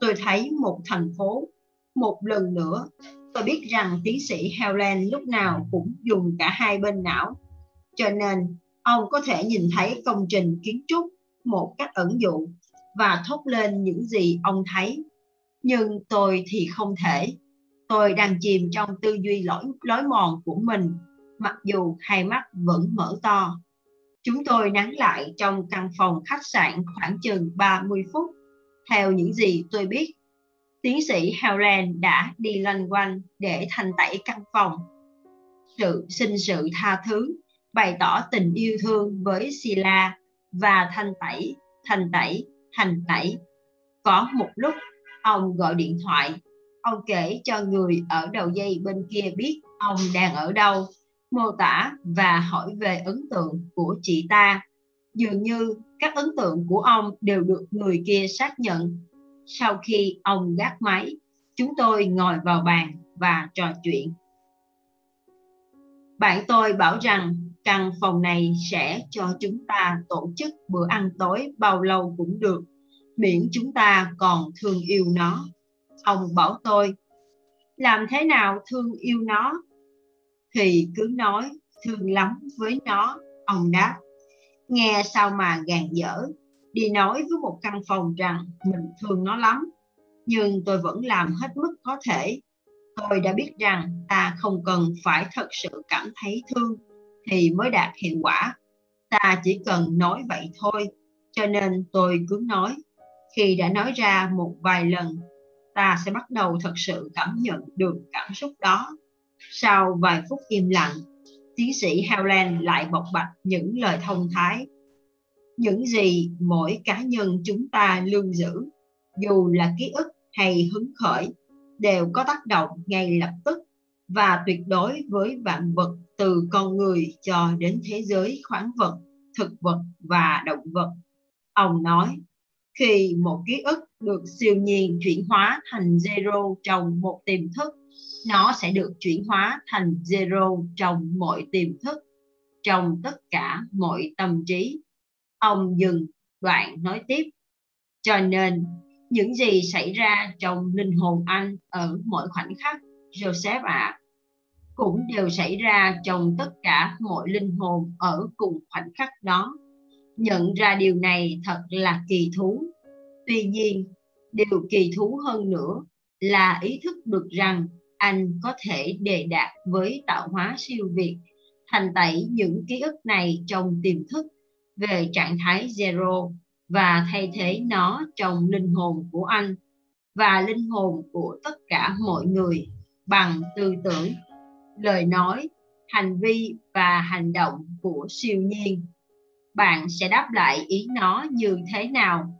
Tôi thấy một thành phố. Một lần nữa, tôi biết rằng tiến sĩ Helen lúc nào cũng dùng cả hai bên não. Cho nên, ông có thể nhìn thấy công trình kiến trúc một cách ẩn dụ và thốt lên những gì ông thấy. Nhưng tôi thì không thể. Tôi đang chìm trong tư duy lỗi lối mòn của mình, mặc dù hai mắt vẫn mở to. Chúng tôi nắng lại trong căn phòng khách sạn khoảng chừng 30 phút. Theo những gì tôi biết, tiến sĩ Howland đã đi loanh quanh để thanh tẩy căn phòng. Sự xin sự tha thứ, bày tỏ tình yêu thương với Sila và thanh tẩy, thanh tẩy thanh tẩy. Có một lúc, ông gọi điện thoại. Ông kể cho người ở đầu dây bên kia biết ông đang ở đâu, mô tả và hỏi về ấn tượng của chị ta. Dường như các ấn tượng của ông đều được người kia xác nhận. Sau khi ông gác máy, chúng tôi ngồi vào bàn và trò chuyện. Bạn tôi bảo rằng căn phòng này sẽ cho chúng ta tổ chức bữa ăn tối bao lâu cũng được, miễn chúng ta còn thương yêu nó. Ông bảo tôi, làm thế nào thương yêu nó? Thì cứ nói thương lắm với nó, ông đáp. Nghe sao mà gàn dở, đi nói với một căn phòng rằng mình thương nó lắm. Nhưng tôi vẫn làm hết mức có thể tôi đã biết rằng ta không cần phải thật sự cảm thấy thương thì mới đạt hiệu quả ta chỉ cần nói vậy thôi cho nên tôi cứ nói khi đã nói ra một vài lần ta sẽ bắt đầu thật sự cảm nhận được cảm xúc đó sau vài phút im lặng tiến sĩ Howland lại bộc bạch những lời thông thái những gì mỗi cá nhân chúng ta lưu giữ dù là ký ức hay hứng khởi đều có tác động ngay lập tức và tuyệt đối với vạn vật từ con người cho đến thế giới khoáng vật, thực vật và động vật. Ông nói, khi một ký ức được siêu nhiên chuyển hóa thành zero trong một tiềm thức nó sẽ được chuyển hóa thành zero trong mọi tiềm thức trong tất cả mọi tâm trí. Ông dừng đoạn nói tiếp cho nên những gì xảy ra trong linh hồn anh ở mỗi khoảnh khắc joseph ạ à, cũng đều xảy ra trong tất cả mọi linh hồn ở cùng khoảnh khắc đó nhận ra điều này thật là kỳ thú. Tuy nhiên, điều kỳ thú hơn nữa là ý thức được rằng anh có thể đề đạt với tạo hóa siêu việt. Thành tẩy những ký ức này trong tiềm thức về trạng thái zero và thay thế nó trong linh hồn của anh và linh hồn của tất cả mọi người bằng tư tưởng, lời nói, hành vi và hành động của siêu nhiên bạn sẽ đáp lại ý nó như thế nào?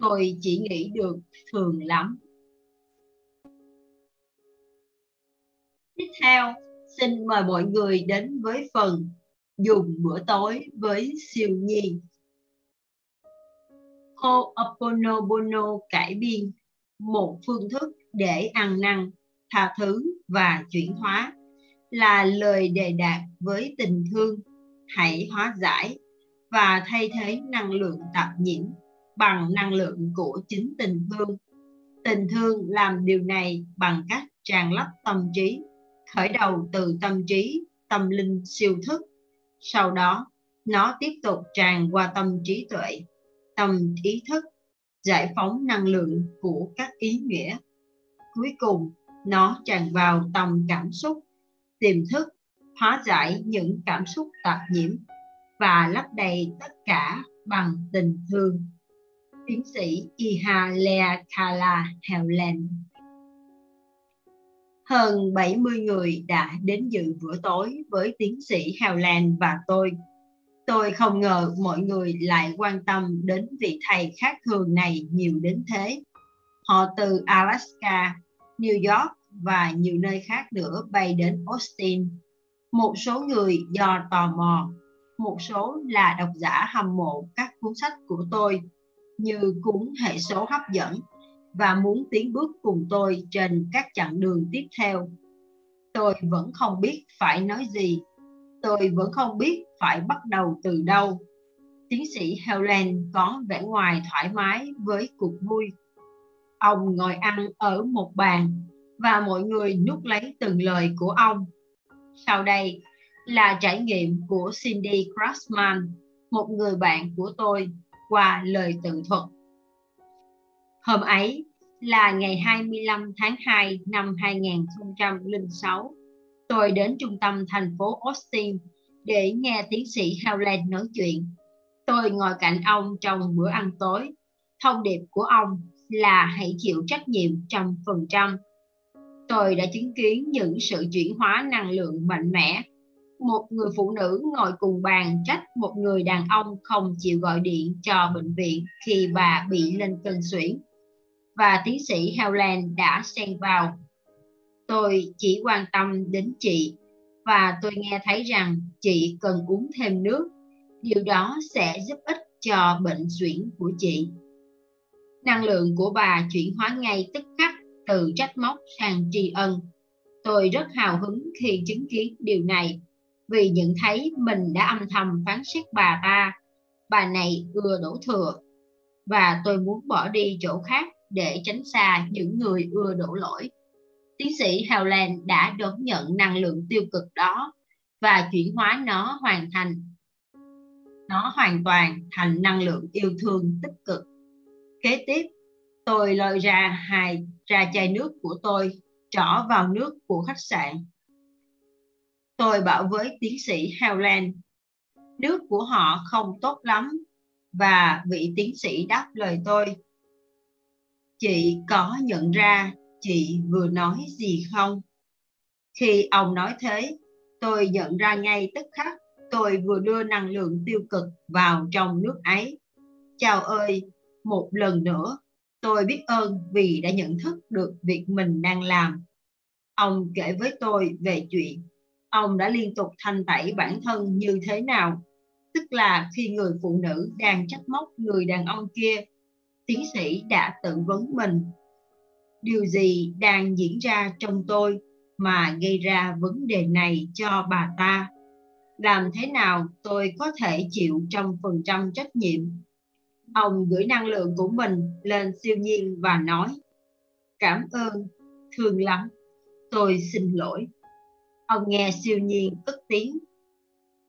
Tôi chỉ nghĩ được thường lắm. Tiếp theo, xin mời mọi người đến với phần dùng bữa tối với siêu nhiên Ho'oponopono cải biên, một phương thức để ăn năn, tha thứ và chuyển hóa, là lời đề đạt với tình thương. Hãy hóa giải và thay thế năng lượng tạp nhiễm bằng năng lượng của chính tình thương. Tình thương làm điều này bằng cách tràn lấp tâm trí, khởi đầu từ tâm trí, tâm linh siêu thức. Sau đó, nó tiếp tục tràn qua tâm trí tuệ, tâm ý thức, giải phóng năng lượng của các ý nghĩa. Cuối cùng, nó tràn vào tâm cảm xúc, tiềm thức, hóa giải những cảm xúc tạp nhiễm và lấp đầy tất cả bằng tình thương tiến sĩ Iha Leakala Helen hơn 70 người đã đến dự bữa tối với tiến sĩ Helen và tôi. Tôi không ngờ mọi người lại quan tâm đến vị thầy khác thường này nhiều đến thế. Họ từ Alaska, New York và nhiều nơi khác nữa bay đến Austin. Một số người do tò mò, một số là độc giả hâm mộ các cuốn sách của tôi, như cuốn hệ số hấp dẫn và muốn tiến bước cùng tôi trên các chặng đường tiếp theo. Tôi vẫn không biết phải nói gì. Tôi vẫn không biết phải bắt đầu từ đâu. Tiến sĩ Helen có vẻ ngoài thoải mái với cuộc vui. Ông ngồi ăn ở một bàn và mọi người nuốt lấy từng lời của ông. Sau đây là trải nghiệm của Cindy Crossman, một người bạn của tôi, qua lời tự thuật. Hôm ấy là ngày 25 tháng 2 năm 2006, tôi đến trung tâm thành phố Austin để nghe tiến sĩ Howland nói chuyện. Tôi ngồi cạnh ông trong bữa ăn tối. Thông điệp của ông là hãy chịu trách nhiệm trăm phần trăm. Tôi đã chứng kiến những sự chuyển hóa năng lượng mạnh mẽ. Một người phụ nữ ngồi cùng bàn trách một người đàn ông không chịu gọi điện cho bệnh viện khi bà bị lên cơn suyễn và tiến sĩ Howland đã xen vào. Tôi chỉ quan tâm đến chị và tôi nghe thấy rằng chị cần uống thêm nước. Điều đó sẽ giúp ích cho bệnh suyễn của chị. Năng lượng của bà chuyển hóa ngay tức khắc, từ trách móc sang tri ân. Tôi rất hào hứng khi chứng kiến điều này vì nhận thấy mình đã âm thầm phán xét bà ta. Bà này ưa đổ thừa và tôi muốn bỏ đi chỗ khác để tránh xa những người ưa đổ lỗi. Tiến sĩ Howland đã đón nhận năng lượng tiêu cực đó và chuyển hóa nó hoàn thành nó hoàn toàn thành năng lượng yêu thương tích cực. Kế tiếp, tôi lôi ra hai ra chai nước của tôi trỏ vào nước của khách sạn. Tôi bảo với tiến sĩ Howland, nước của họ không tốt lắm. Và vị tiến sĩ đáp lời tôi chị có nhận ra chị vừa nói gì không? Khi ông nói thế tôi nhận ra ngay tức khắc tôi vừa đưa năng lượng tiêu cực vào trong nước ấy. Chào ơi một lần nữa tôi biết ơn vì đã nhận thức được việc mình đang làm. Ông kể với tôi về chuyện ông đã liên tục thanh tẩy bản thân như thế nào? Tức là khi người phụ nữ đang trách móc người đàn ông kia, tiến sĩ đã tự vấn mình. Điều gì đang diễn ra trong tôi mà gây ra vấn đề này cho bà ta? Làm thế nào tôi có thể chịu trăm phần trăm trách nhiệm? Ông gửi năng lượng của mình lên siêu nhiên và nói, cảm ơn, thương lắm, tôi xin lỗi ông nghe siêu nhiên, tức tiếng.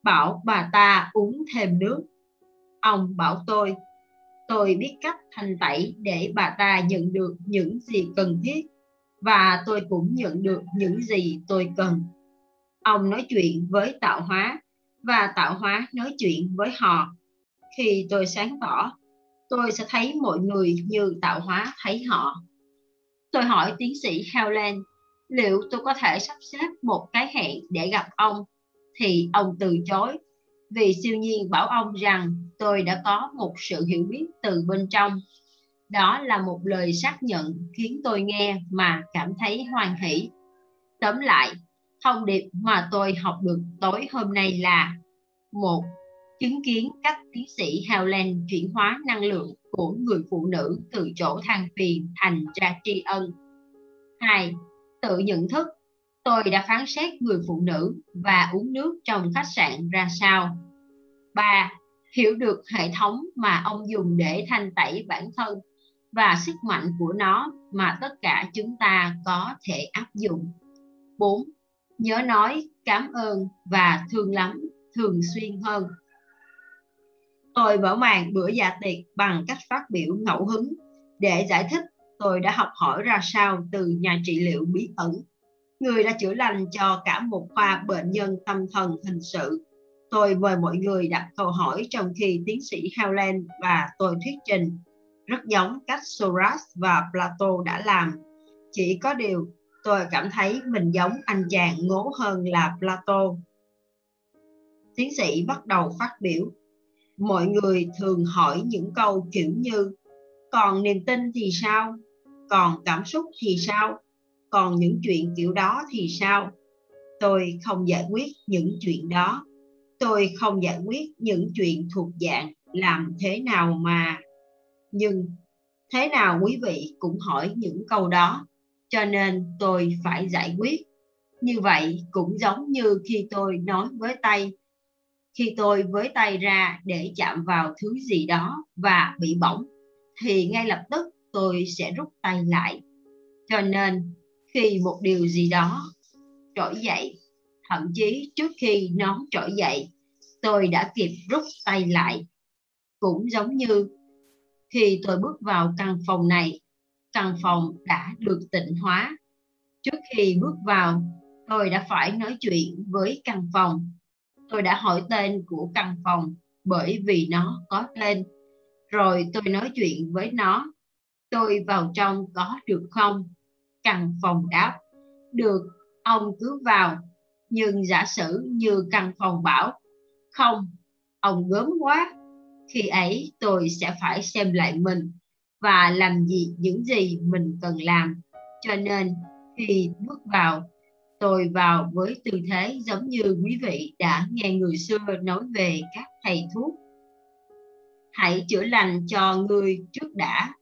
Bảo, bà ta uống thêm nước. Ông bảo, tôi tôi biết cách thanh tẩy để bà ta nhận được những gì cần thiết và tôi cũng nhận được những gì tôi cần. Ông nói chuyện với tạo hóa và tạo hóa nói chuyện với họ. Khi tôi sáng tỏ, tôi sẽ thấy mọi người như tạo hóa thấy họ. Tôi hỏi tiến sĩ Howland liệu tôi có thể sắp xếp một cái hẹn để gặp ông? Thì ông từ chối. Vì siêu nhiên bảo ông rằng tôi đã có một sự hiểu biết từ bên trong. Đó là một lời xác nhận khiến tôi nghe mà cảm thấy hoan hỷ. Tóm lại, thông điệp mà tôi học được tối hôm nay là, một, chứng kiến các tiến sĩ Howland chuyển hóa năng lượng của người phụ nữ từ chỗ than phiền thành ra tri ân. hai Tự nhận thức tôi đã phán xét người phụ nữ và uống nước trong khách sạn ra sao. 3. Hiểu được hệ thống mà ông dùng để thanh tẩy bản thân và sức mạnh của nó mà tất cả chúng ta có thể áp dụng. 4. Nhớ nói cảm ơn và thương lắm, thường xuyên hơn. Tôi mở màn bữa dạ tiệc bằng cách phát biểu ngẫu hứng để giải thích tôi đã học hỏi ra sao từ nhà trị liệu bí ẩn. Người đã chữa lành cho cả một khoa bệnh nhân tâm thần hình sự. Tôi mời mọi người đặt câu hỏi trong khi tiến sĩ Howland và tôi thuyết trình. Rất giống cách Socrates và Plato đã làm. Chỉ có điều, tôi cảm thấy mình giống anh chàng ngố hơn là Plato. Tiến sĩ bắt đầu phát biểu. Mọi người thường hỏi những câu kiểu như, còn niềm tin thì sao? Còn cảm xúc thì sao? Còn những chuyện kiểu đó thì sao? Tôi không giải quyết những chuyện đó. Tôi không giải quyết những chuyện thuộc dạng làm thế nào mà. Nhưng thế nào quý vị cũng hỏi những câu đó, cho nên tôi phải giải quyết. Như vậy cũng giống như khi tôi nói với tay khi tôi với tay ra để chạm vào thứ gì đó và bị bỏng thì ngay lập tức tôi sẽ rút tay lại. Cho nên, khi một điều gì đó trỗi dậy, thậm chí trước khi nó trỗi dậy, tôi đã kịp rút tay lại. Cũng giống như khi tôi bước vào căn phòng này, căn phòng đã được tịnh hóa. Trước khi bước vào, tôi đã phải nói chuyện với căn phòng. Tôi đã hỏi tên của căn phòng bởi vì nó có tên. Rồi tôi nói chuyện với nó tôi vào trong có được không? Căn phòng đáp, được, ông cứ vào. Nhưng giả sử như căn phòng bảo, không, ông gớm quá, khi ấy tôi sẽ phải xem lại mình và làm gì những gì mình cần làm. Cho nên, khi bước vào, tôi vào với tư thế giống như quý vị đã nghe người xưa nói về các thầy thuốc. Hãy chữa lành cho người trước đã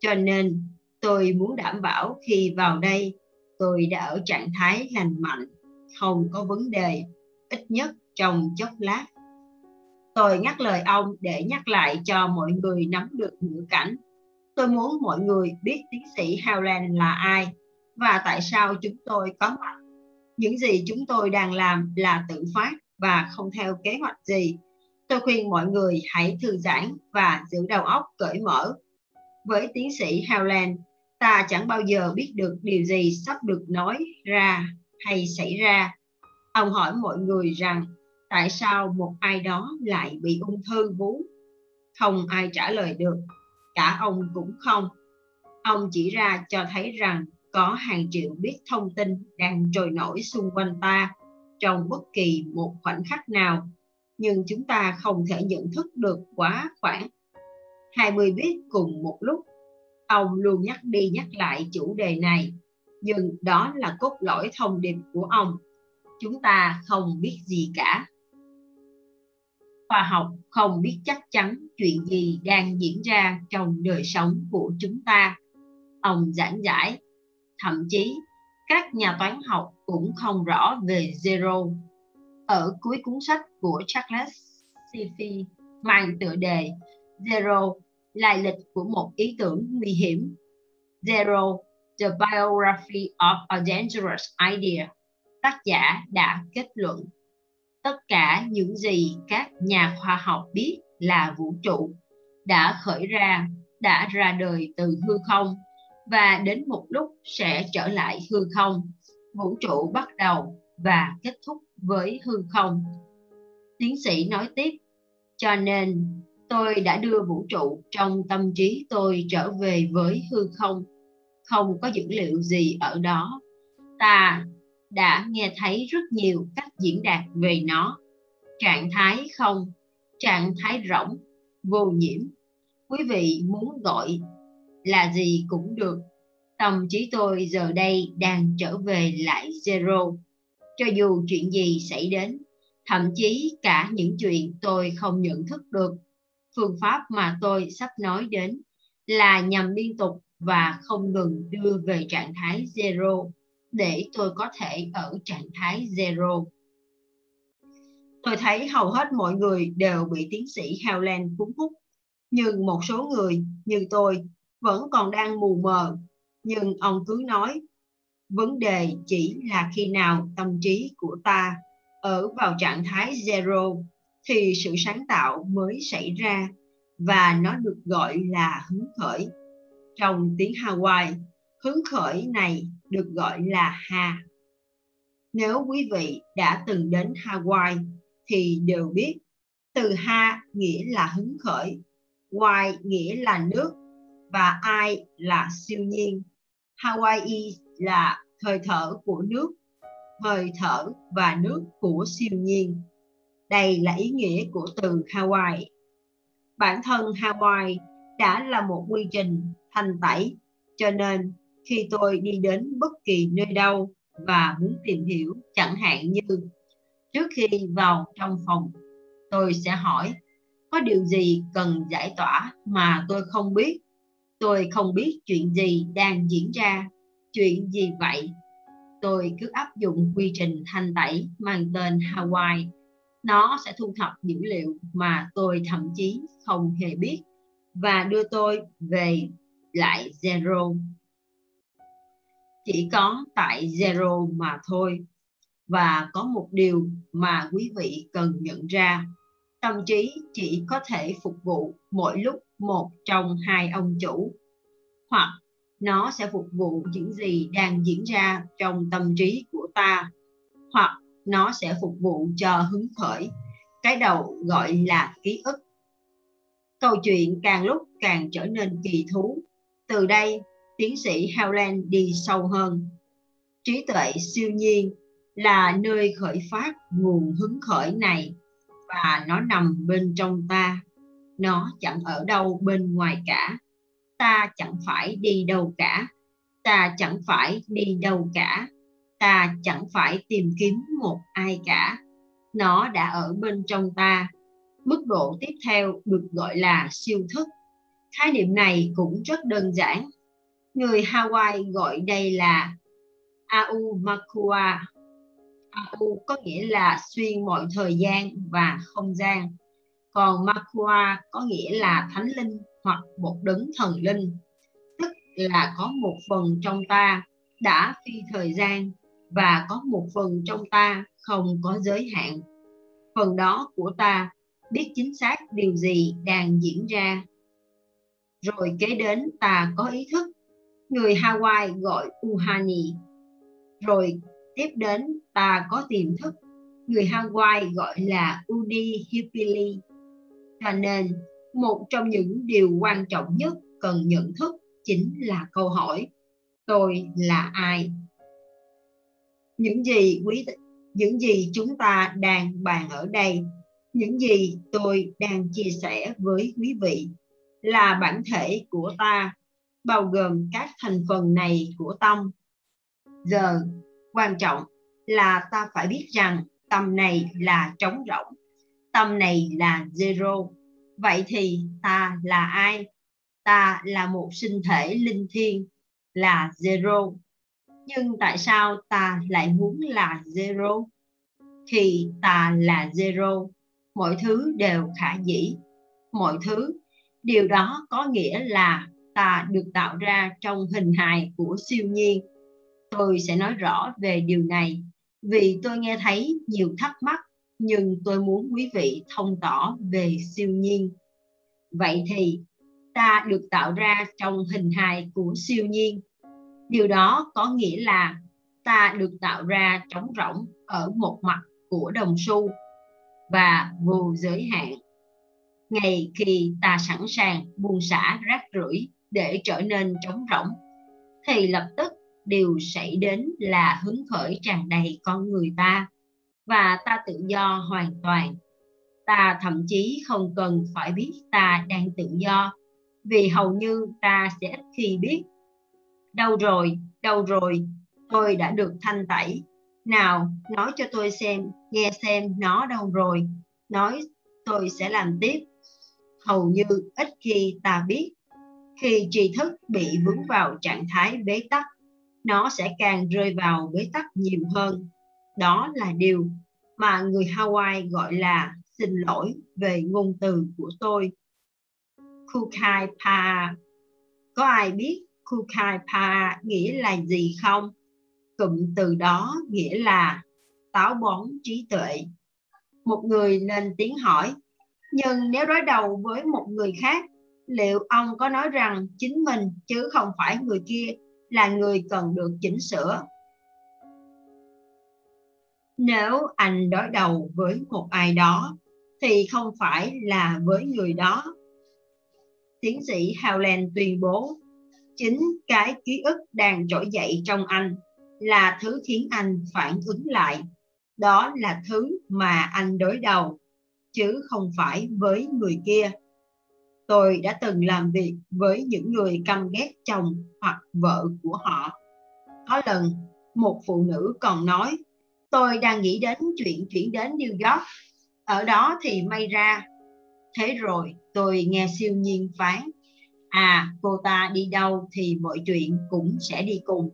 cho nên tôi muốn đảm bảo khi vào đây, tôi đã ở trạng thái lành mạnh, không có vấn đề, ít nhất trong chốc lát. Tôi ngắt lời ông để nhắc lại cho mọi người nắm được ngữ cảnh. Tôi muốn mọi người biết tiến sĩ Howland là ai và tại sao chúng tôi có mặt. Những gì chúng tôi đang làm là tự phát và không theo kế hoạch gì. Tôi khuyên mọi người hãy thư giãn và giữ đầu óc cởi mở với tiến sĩ Howland ta chẳng bao giờ biết được điều gì sắp được nói ra hay xảy ra. Ông hỏi mọi người rằng, tại sao một ai đó lại bị ung thư vú? Không ai trả lời được, cả ông cũng không. Ông chỉ ra cho thấy rằng có hàng triệu biết thông tin đang trồi nổi xung quanh ta trong bất kỳ một khoảnh khắc nào, nhưng chúng ta không thể nhận thức được quá khoảng 20 biết cùng một lúc. Ông luôn nhắc đi nhắc lại chủ đề này. Nhưng đó là cốt lõi thông điệp của ông. Chúng ta không biết gì cả. Khoa học không biết chắc chắn chuyện gì đang diễn ra trong đời sống của chúng ta. Ông giảng giải. Thậm chí, các nhà toán học cũng không rõ về zero. Ở cuối cuốn sách của Charles Sifi mang tựa đề Zero, lai lịch của một ý tưởng nguy hiểm. Zero, The Biography of a Dangerous Idea. Tác giả đã kết luận tất cả những gì các nhà khoa học biết là vũ trụ đã khởi ra, đã ra đời từ hư không và đến một lúc sẽ trở lại hư không. Vũ trụ bắt đầu và kết thúc với hư không. Tiến sĩ nói tiếp, cho nên tôi đã đưa vũ trụ trong tâm trí tôi trở về với hư không, không có dữ liệu gì ở đó. Ta đã nghe thấy rất nhiều cách diễn đạt về nó. Trạng thái không, trạng thái rỗng, vô nhiễm. Quý vị muốn gọi là gì cũng được. Tâm trí tôi giờ đây đang trở về lại zero cho dù chuyện gì xảy đến thậm chí cả những chuyện tôi không nhận thức được phương pháp mà tôi sắp nói đến là nhằm liên tục và không ngừng đưa về trạng thái zero để tôi có thể ở trạng thái zero. Tôi thấy hầu hết mọi người đều bị tiến sĩ Howland cuốn hút, nhưng một số người như tôi vẫn còn đang mù mờ. Nhưng ông cứ nói, vấn đề chỉ là khi nào tâm trí của ta ở vào trạng thái zero thì sự sáng tạo mới xảy ra và nó được gọi là hứng khởi. Trong tiếng hawaii hứng khởi này được gọi là ha. Nếu quý vị đã từng đến hawaii thì đều biết từ ha nghĩa là hứng khởi y nghĩa là nước và ai là siêu nhiên. Hawaii là hơi thở của nước, hơi thở và nước của siêu nhiên. Đây là ý nghĩa của từ Hawaii. Bản thân Hawaii đã là một quy trình thanh tẩy, cho nên khi tôi đi đến bất kỳ nơi đâu và muốn tìm hiểu chẳng hạn như trước khi vào trong phòng tôi sẽ hỏi có điều gì cần giải tỏa mà tôi không biết? Tôi không biết chuyện gì đang diễn ra chuyện gì vậy? Tôi cứ áp dụng quy trình thanh tẩy mang tên Hawaii nó sẽ thu thập dữ liệu mà tôi thậm chí không hề biết và đưa tôi về lại zero. Chỉ có tại zero mà thôi và có một điều mà quý vị cần nhận ra. Tâm trí chỉ có thể phục vụ mỗi lúc một trong hai ông chủ, hoặc nó sẽ phục vụ những gì đang diễn ra trong tâm trí của ta, hoặc nó sẽ phục vụ cho hứng khởi, cái đầu gọi là ký ức. Câu chuyện càng lúc càng trở nên kỳ thú. Từ đây, tiến sĩ Howland đi sâu hơn. Trí tuệ siêu nhiên là nơi khởi phát nguồn hứng khởi này, và nó nằm bên trong ta. Nó chẳng ở đâu bên ngoài cả. Ta chẳng phải đi đâu cả. Ta chẳng phải đi đâu cả ta chẳng phải tìm kiếm một ai cả. Nó đã ở bên trong ta. Mức độ tiếp theo được gọi là siêu thức. Khái niệm này cũng rất đơn giản. Người hawaii gọi đây là au makua au có nghĩa là xuyên mọi thời gian và không gian. Còn makua có nghĩa là thánh linh hoặc một đấng thần linh. Tức là có một phần trong ta đã phi thời gian và có một phần trong ta không có giới hạn. Phần đó của ta biết chính xác điều gì đang diễn ra. Rồi kế đến ta có ý thức. Người hawaii gọi uhani. Rồi tiếp đến ta có tiềm thức. Người hawaii gọi là udi hipili cho nên, một trong những điều quan trọng nhất cần nhận thức chính là câu hỏi, tôi là ai? Những gì quý những gì chúng ta đang bàn ở đây, những gì tôi đang chia sẻ với quý vị là bản thể của ta, bao gồm các thành phần này của tâm. Giờ, quan trọng là ta phải biết rằng tâm này là trống rỗng, tâm này là zero. Vậy thì ta là ai? Ta là một sinh thể linh thiêng, là zero nhưng tại sao ta lại muốn là zero? Khi ta là zero. Mọi thứ đều khả dĩ. Mọi thứ, điều đó có nghĩa là ta được tạo ra trong hình hài của siêu nhiên. Tôi sẽ nói rõ về điều này. Vì tôi nghe thấy nhiều thắc mắc, nhưng tôi muốn quý vị thông tỏ về siêu nhiên. Vậy thì, ta được tạo ra trong hình hài của siêu nhiên điều đó có nghĩa là ta được tạo ra trống rỗng ở một mặt của đồng xu và vô giới hạn. Ngày khi ta sẵn sàng buông xả rác rưởi để trở nên trống rỗng, thì lập tức điều xảy đến là hứng khởi tràn đầy con người ta và ta tự do hoàn toàn. Ta thậm chí không cần phải biết ta đang tự do, vì hầu như ta sẽ ít khi biết đâu rồi đâu rồi, tôi đã được thanh tẩy. Nào, nói cho tôi xem, nghe xem nó đâu rồi. Nói, tôi sẽ làm tiếp. Hầu như ít khi ta biết. Khi tri thức bị vướng vào trạng thái bế tắc, nó sẽ càng rơi vào bế tắc nhiều hơn. Đó là điều mà người Hawaii gọi là xin lỗi về ngôn từ của tôi. Kukai Pa. Có ai biết Kukai Pa nghĩa là gì không? Cụm từ đó nghĩa là táo bón trí tuệ. Một người lên tiếng hỏi, nhưng nếu đối đầu với một người khác, liệu ông có nói rằng chính mình chứ không phải người kia là người cần được chỉnh sửa? Nếu anh đối đầu với một ai đó, thì không phải là với người đó. Tiến sĩ Howland tuyên bố chính cái ký ức đang trỗi dậy trong anh là thứ khiến anh phản ứng lại. Đó là thứ mà anh đối đầu, chứ không phải với người kia. Tôi đã từng làm việc với những người căm ghét chồng hoặc vợ của họ. Có lần, một phụ nữ còn nói, tôi đang nghĩ đến chuyện chuyển đến new york. Ở đó thì may ra. Thế rồi tôi nghe siêu nhiên phán à cô ta đi đâu thì mọi chuyện cũng sẽ đi cùng.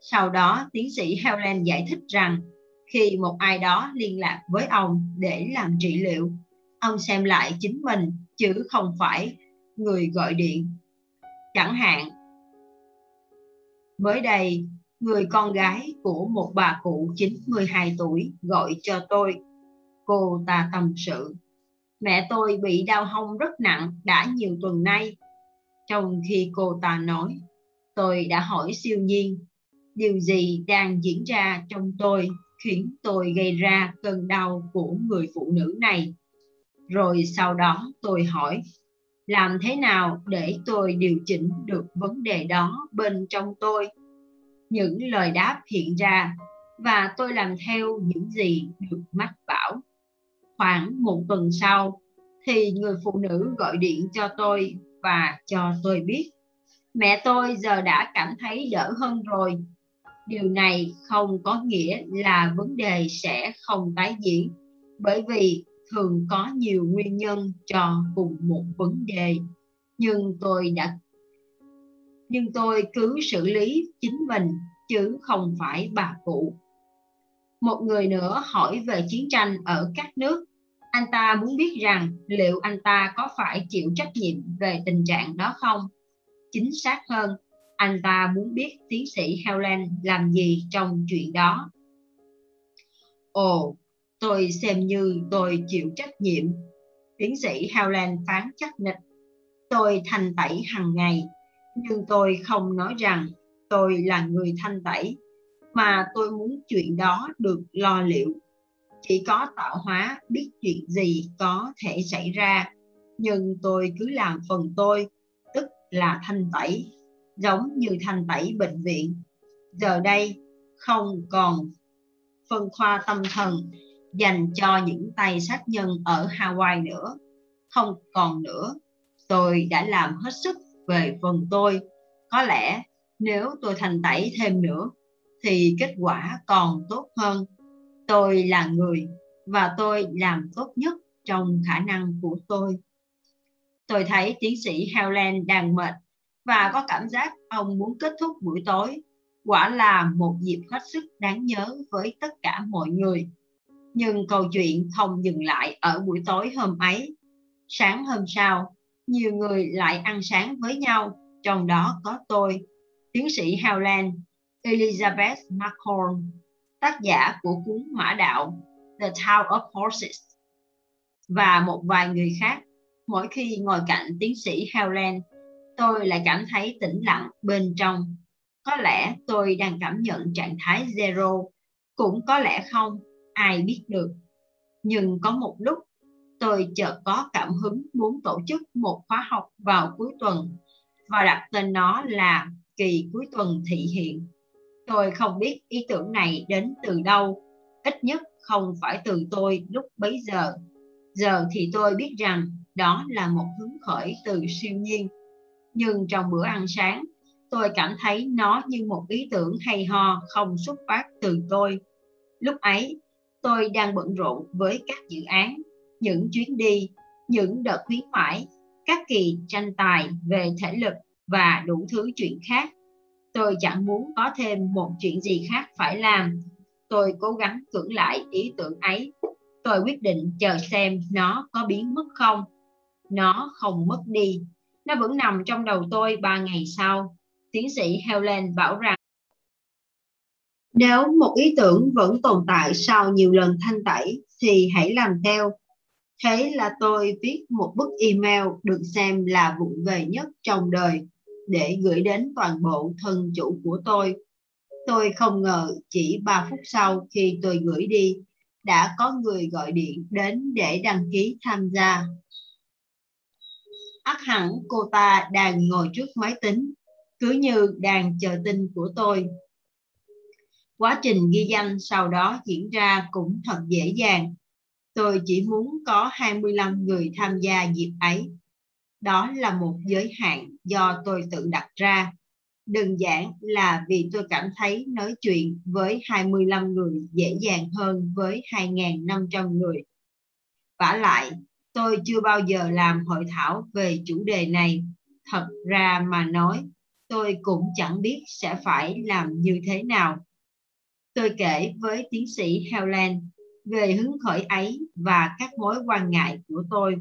Sau đó, tiến sĩ helen giải thích rằng khi một ai đó liên lạc với ông để làm trị liệu, ông xem lại chính mình chứ không phải người gọi điện. Chẳng hạn, mới đây, người con gái của một bà cụ 92 tuổi gọi cho tôi. Cô ta tâm sự mẹ tôi bị đau hông rất nặng đã nhiều tuần nay. Trong khi cô ta nói, tôi đã hỏi siêu nhiên, điều gì đang diễn ra trong tôi khiến tôi gây ra cơn đau của người phụ nữ này? Rồi sau đó tôi hỏi, làm thế nào để tôi điều chỉnh được vấn đề đó bên trong tôi? Những lời đáp hiện ra và tôi làm theo những gì được mách bảo khoảng một tuần sau thì người phụ nữ gọi điện cho tôi và cho tôi biết, mẹ tôi giờ đã cảm thấy đỡ hơn rồi. Điều này không có nghĩa là vấn đề sẽ không tái diễn, bởi vì thường có nhiều nguyên nhân cho cùng một vấn đề. Nhưng tôi đã, nhưng tôi cứ xử lý chính mình chứ không phải bà cụ. Một người nữa hỏi về chiến tranh ở các nước anh ta muốn biết rằng liệu anh ta có phải chịu trách nhiệm về tình trạng đó không? Chính xác hơn, anh ta muốn biết tiến sĩ helen làm gì trong chuyện đó. Ồ, tôi xem như tôi chịu trách nhiệm. Tiến sĩ helen phán chắc nịch. Tôi thanh tẩy hàng ngày, nhưng tôi không nói rằng tôi là người thanh tẩy, mà tôi muốn chuyện đó được lo liệu chỉ có tạo hóa, biết chuyện gì có thể xảy ra. Nhưng tôi cứ làm phần tôi, tức là thanh tẩy, giống như thanh tẩy bệnh viện. Giờ đây, không còn phân khoa tâm thần, dành cho những tay sát nhân ở Hawaii nữa. Không còn nữa. Tôi đã làm hết sức về phần tôi. Có lẽ nếu tôi thành tẩy thêm nữa, thì kết quả còn tốt hơn tôi là người và tôi làm tốt nhất trong khả năng của tôi. Tôi thấy tiến sĩ Helen đang mệt và có cảm giác ông muốn kết thúc buổi tối. Quả là một dịp hết sức đáng nhớ với tất cả mọi người. Nhưng câu chuyện không dừng lại ở buổi tối hôm ấy. Sáng hôm sau, nhiều người lại ăn sáng với nhau, trong đó có tôi, tiến sĩ Howland, Elizabeth McCorn, tác giả của cuốn Mã Đạo The Town of Horses và một vài người khác. Mỗi khi ngồi cạnh tiến sĩ Howland, tôi lại cảm thấy tĩnh lặng bên trong. Có lẽ tôi đang cảm nhận trạng thái zero, cũng có lẽ không, ai biết được. Nhưng có một lúc tôi chợt có cảm hứng muốn tổ chức một khóa học vào cuối tuần và đặt tên nó là kỳ cuối tuần thị hiện. Tôi không biết ý tưởng này đến từ đâu, ít nhất không phải từ tôi lúc bấy giờ. Giờ thì tôi biết rằng đó là một hứng khởi từ siêu nhiên. Nhưng trong bữa ăn sáng, tôi cảm thấy nó như một ý tưởng hay ho không xuất phát từ tôi. Lúc ấy, tôi đang bận rộn với các dự án những chuyến đi, những đợt khuyến mãi, các kỳ tranh tài về thể lực và đủ thứ chuyện khác. Tôi chẳng muốn có thêm một chuyện gì khác phải làm. Tôi cố gắng cưỡng lại ý tưởng ấy. Tôi quyết định chờ xem nó có biến mất không. Nó không mất đi. Nó vẫn nằm trong đầu tôi ba ngày sau. Tiến sĩ Helen bảo rằng, nếu một ý tưởng vẫn tồn tại sau nhiều lần thanh tẩy thì hãy làm theo Thế là tôi viết một bức email được xem là vụng về nhất trong đời để gửi đến toàn bộ thân chủ của tôi. Tôi không ngờ chỉ 3 phút sau khi tôi gửi đi, đã có người gọi điện đến để đăng ký tham gia. ắt hẳn cô ta đang ngồi trước máy tính, cứ như đang chờ tin của tôi. Quá trình ghi danh sau đó diễn ra cũng thật dễ dàng Tôi chỉ muốn có 25 người tham gia dịp ấy. Đó là một giới hạn do tôi tự đặt ra. Đơn giản là vì tôi cảm thấy nói chuyện với 25 người dễ dàng hơn với 2.500 người. Vả lại, tôi chưa bao giờ làm hội thảo về chủ đề này. Thật ra mà nói, tôi cũng chẳng biết sẽ phải làm như thế nào. Tôi kể với tiến sĩ Helen về hứng khởi ấy và các mối quan ngại của tôi.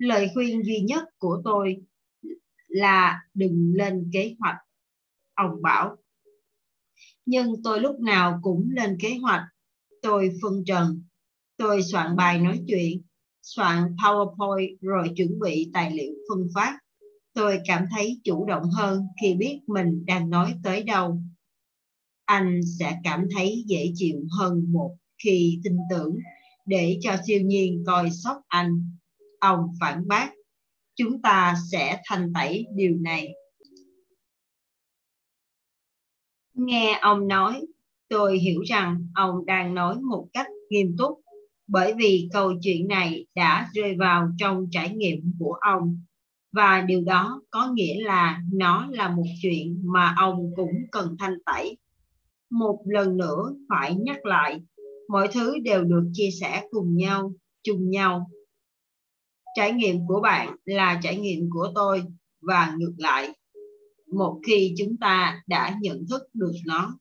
Lời khuyên duy nhất của tôi là đừng lên kế hoạch. Ông bảo. Nhưng tôi lúc nào cũng lên kế hoạch. Tôi phân trần. Tôi soạn bài nói chuyện, soạn PowerPoint rồi chuẩn bị tài liệu phân phát. Tôi cảm thấy chủ động hơn khi biết mình đang nói tới đâu. Anh sẽ cảm thấy dễ chịu hơn một khi tin tưởng để cho siêu nhiên coi sóc anh. Ông phản bác, chúng ta sẽ thành tẩy điều này. Nghe ông nói, tôi hiểu rằng ông đang nói một cách nghiêm túc bởi vì câu chuyện này đã rơi vào trong trải nghiệm của ông và điều đó có nghĩa là nó là một chuyện mà ông cũng cần thanh tẩy. Một lần nữa phải nhắc lại mọi thứ đều được chia sẻ cùng nhau chung nhau trải nghiệm của bạn là trải nghiệm của tôi và ngược lại, một khi chúng ta đã nhận thức được nó.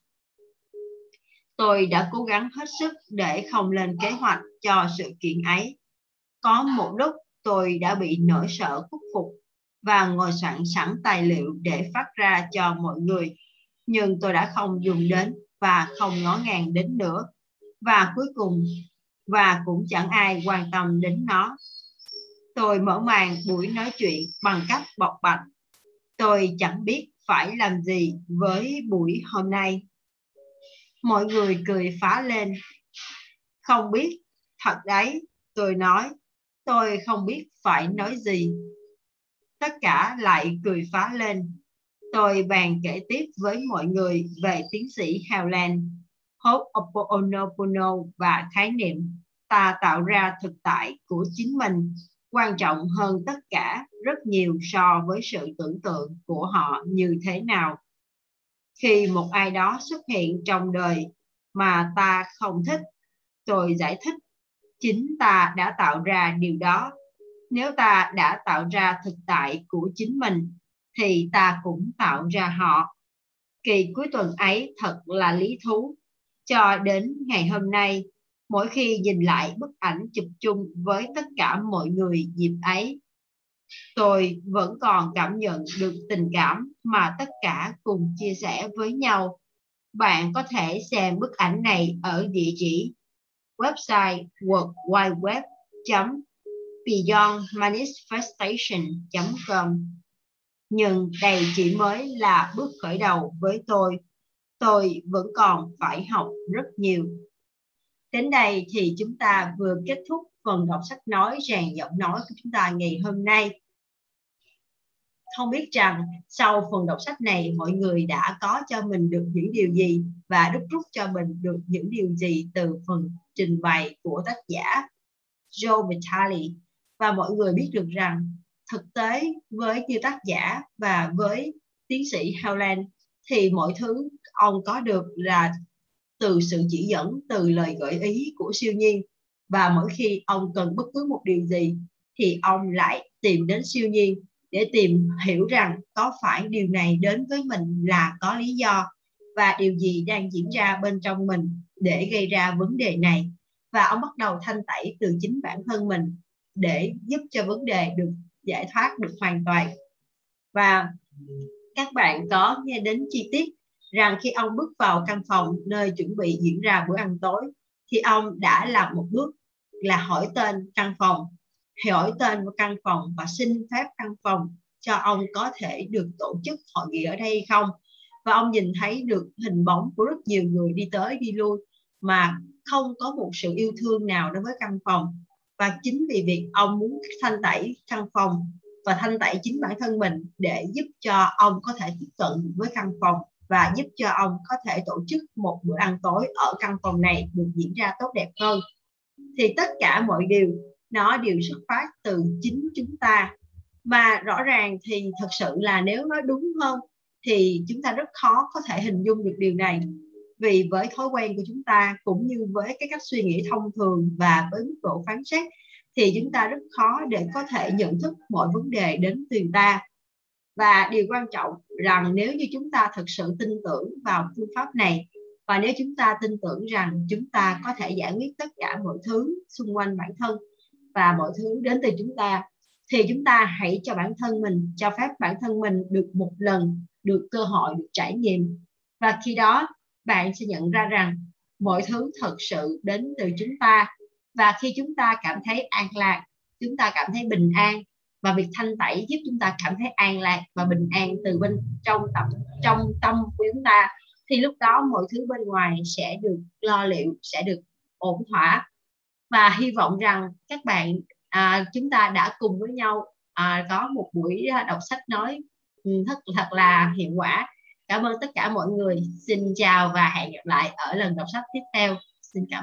Tôi đã cố gắng hết sức để không lên kế hoạch cho sự kiện ấy. Có một lúc tôi đã bị nỗi sợ khuất phục và ngồi soạn sẵn tài liệu để phát ra cho mọi người, nhưng tôi đã không dùng đến và không ngó ngàng đến nữa. Và cuối cùng, và cũng chẳng ai quan tâm đến nó. Tôi mở màn buổi nói chuyện bằng cách bộc bạch. Tôi chẳng biết phải làm gì với buổi hôm nay. Mọi người cười phá lên. Không biết, thật đấy, tôi nói, tôi không biết phải nói gì. Tất cả lại cười phá lên. Tôi bàn kể tiếp với mọi người về tiến sĩ Howland Ho'oponopono và khái niệm ta tạo ra thực tại của chính mình quan trọng hơn tất cả rất nhiều so với sự tưởng tượng của họ như thế nào. Khi một ai đó xuất hiện trong đời mà ta không thích, tôi giải thích chính ta đã tạo ra điều đó. Nếu ta đã tạo ra thực tại của chính mình thì ta cũng tạo ra họ. Kỳ cuối tuần ấy thật là lý thú. Cho đến ngày hôm nay mỗi khi nhìn lại bức ảnh chụp chung với tất cả mọi người dịp ấy, tôi vẫn còn cảm nhận được tình cảm mà tất cả cùng chia sẻ với nhau. Bạn có thể xem bức ảnh này ở địa chỉ website worldwideweb beyondmanifestation com. Nhưng đây chỉ mới là bước khởi đầu với tôi. Tôi vẫn còn phải học rất nhiều đến đây thì chúng ta vừa kết thúc phần đọc sách nói, rèn giọng nói của chúng ta ngày hôm nay. Không biết rằng sau phần đọc sách này, mọi người đã có cho mình được những điều gì và đúc rút cho mình được những điều gì từ phần trình bày của tác giả Joe Vitale? Và mọi người biết được rằng thực tế với như tác giả và với tiến sĩ Howland thì mọi thứ ông có được là từ sự chỉ dẫn, từ lời gợi ý của siêu nhiên. Và mỗi khi ông cần bất cứ một điều gì, thì ông lại tìm đến siêu nhiên để tìm hiểu rằng có phải điều này đến với mình là có lý do và điều gì đang diễn ra bên trong mình để gây ra vấn đề này. Và ông bắt đầu thanh tẩy từ chính bản thân mình để giúp cho vấn đề được giải thoát được hoàn toàn. Và các bạn có nghe đến chi tiết rằng khi ông bước vào căn phòng nơi chuẩn bị diễn ra bữa ăn tối, thì ông đã làm một bước là hỏi tên căn phòng, hỏi tên của căn phòng và xin phép căn phòng cho ông có thể được tổ chức hội nghị ở đây không. Và ông nhìn thấy được hình bóng của rất nhiều người đi tới đi lui mà không có một sự yêu thương nào đối với căn phòng. Và chính vì việc ông muốn thanh tẩy căn phòng và thanh tẩy chính bản thân mình để giúp cho ông có thể tiếp cận với căn phòng và giúp cho ông có thể tổ chức một bữa ăn tối ở căn phòng này được diễn ra tốt đẹp hơn. Thì tất cả mọi điều, nó đều xuất phát từ chính chúng ta. Và rõ ràng thì thật sự là nếu nói đúng hơn, thì chúng ta rất khó có thể hình dung được điều này. Vì với thói quen của chúng ta, cũng như với cái cách suy nghĩ thông thường và với mức độ phán xét, thì chúng ta rất khó để có thể nhận thức mọi vấn đề đến từ ta. Và điều quan trọng rằng nếu như chúng ta thực sự tin tưởng vào phương pháp này, và nếu chúng ta tin tưởng rằng chúng ta có thể giải quyết tất cả mọi thứ xung quanh bản thân và mọi thứ đến từ chúng ta, thì chúng ta hãy cho bản thân mình, cho phép bản thân mình được một lần được cơ hội được trải nghiệm. Và khi đó, bạn sẽ nhận ra rằng mọi thứ thật sự đến từ chúng ta. Và khi chúng ta cảm thấy an lạc, chúng ta cảm thấy bình an và việc thanh tẩy giúp chúng ta cảm thấy an lạc và bình an từ bên trong tâm trong tâm của chúng ta. Thì lúc đó mọi thứ bên ngoài sẽ được lo liệu sẽ được ổn thỏa. Và hy vọng rằng các bạn à, chúng ta đã cùng với nhau à, có một buổi đọc sách nói ừ, thật thật là hiệu quả. Cảm ơn tất cả mọi người. Xin chào và hẹn gặp lại ở lần đọc sách tiếp theo. Xin cảm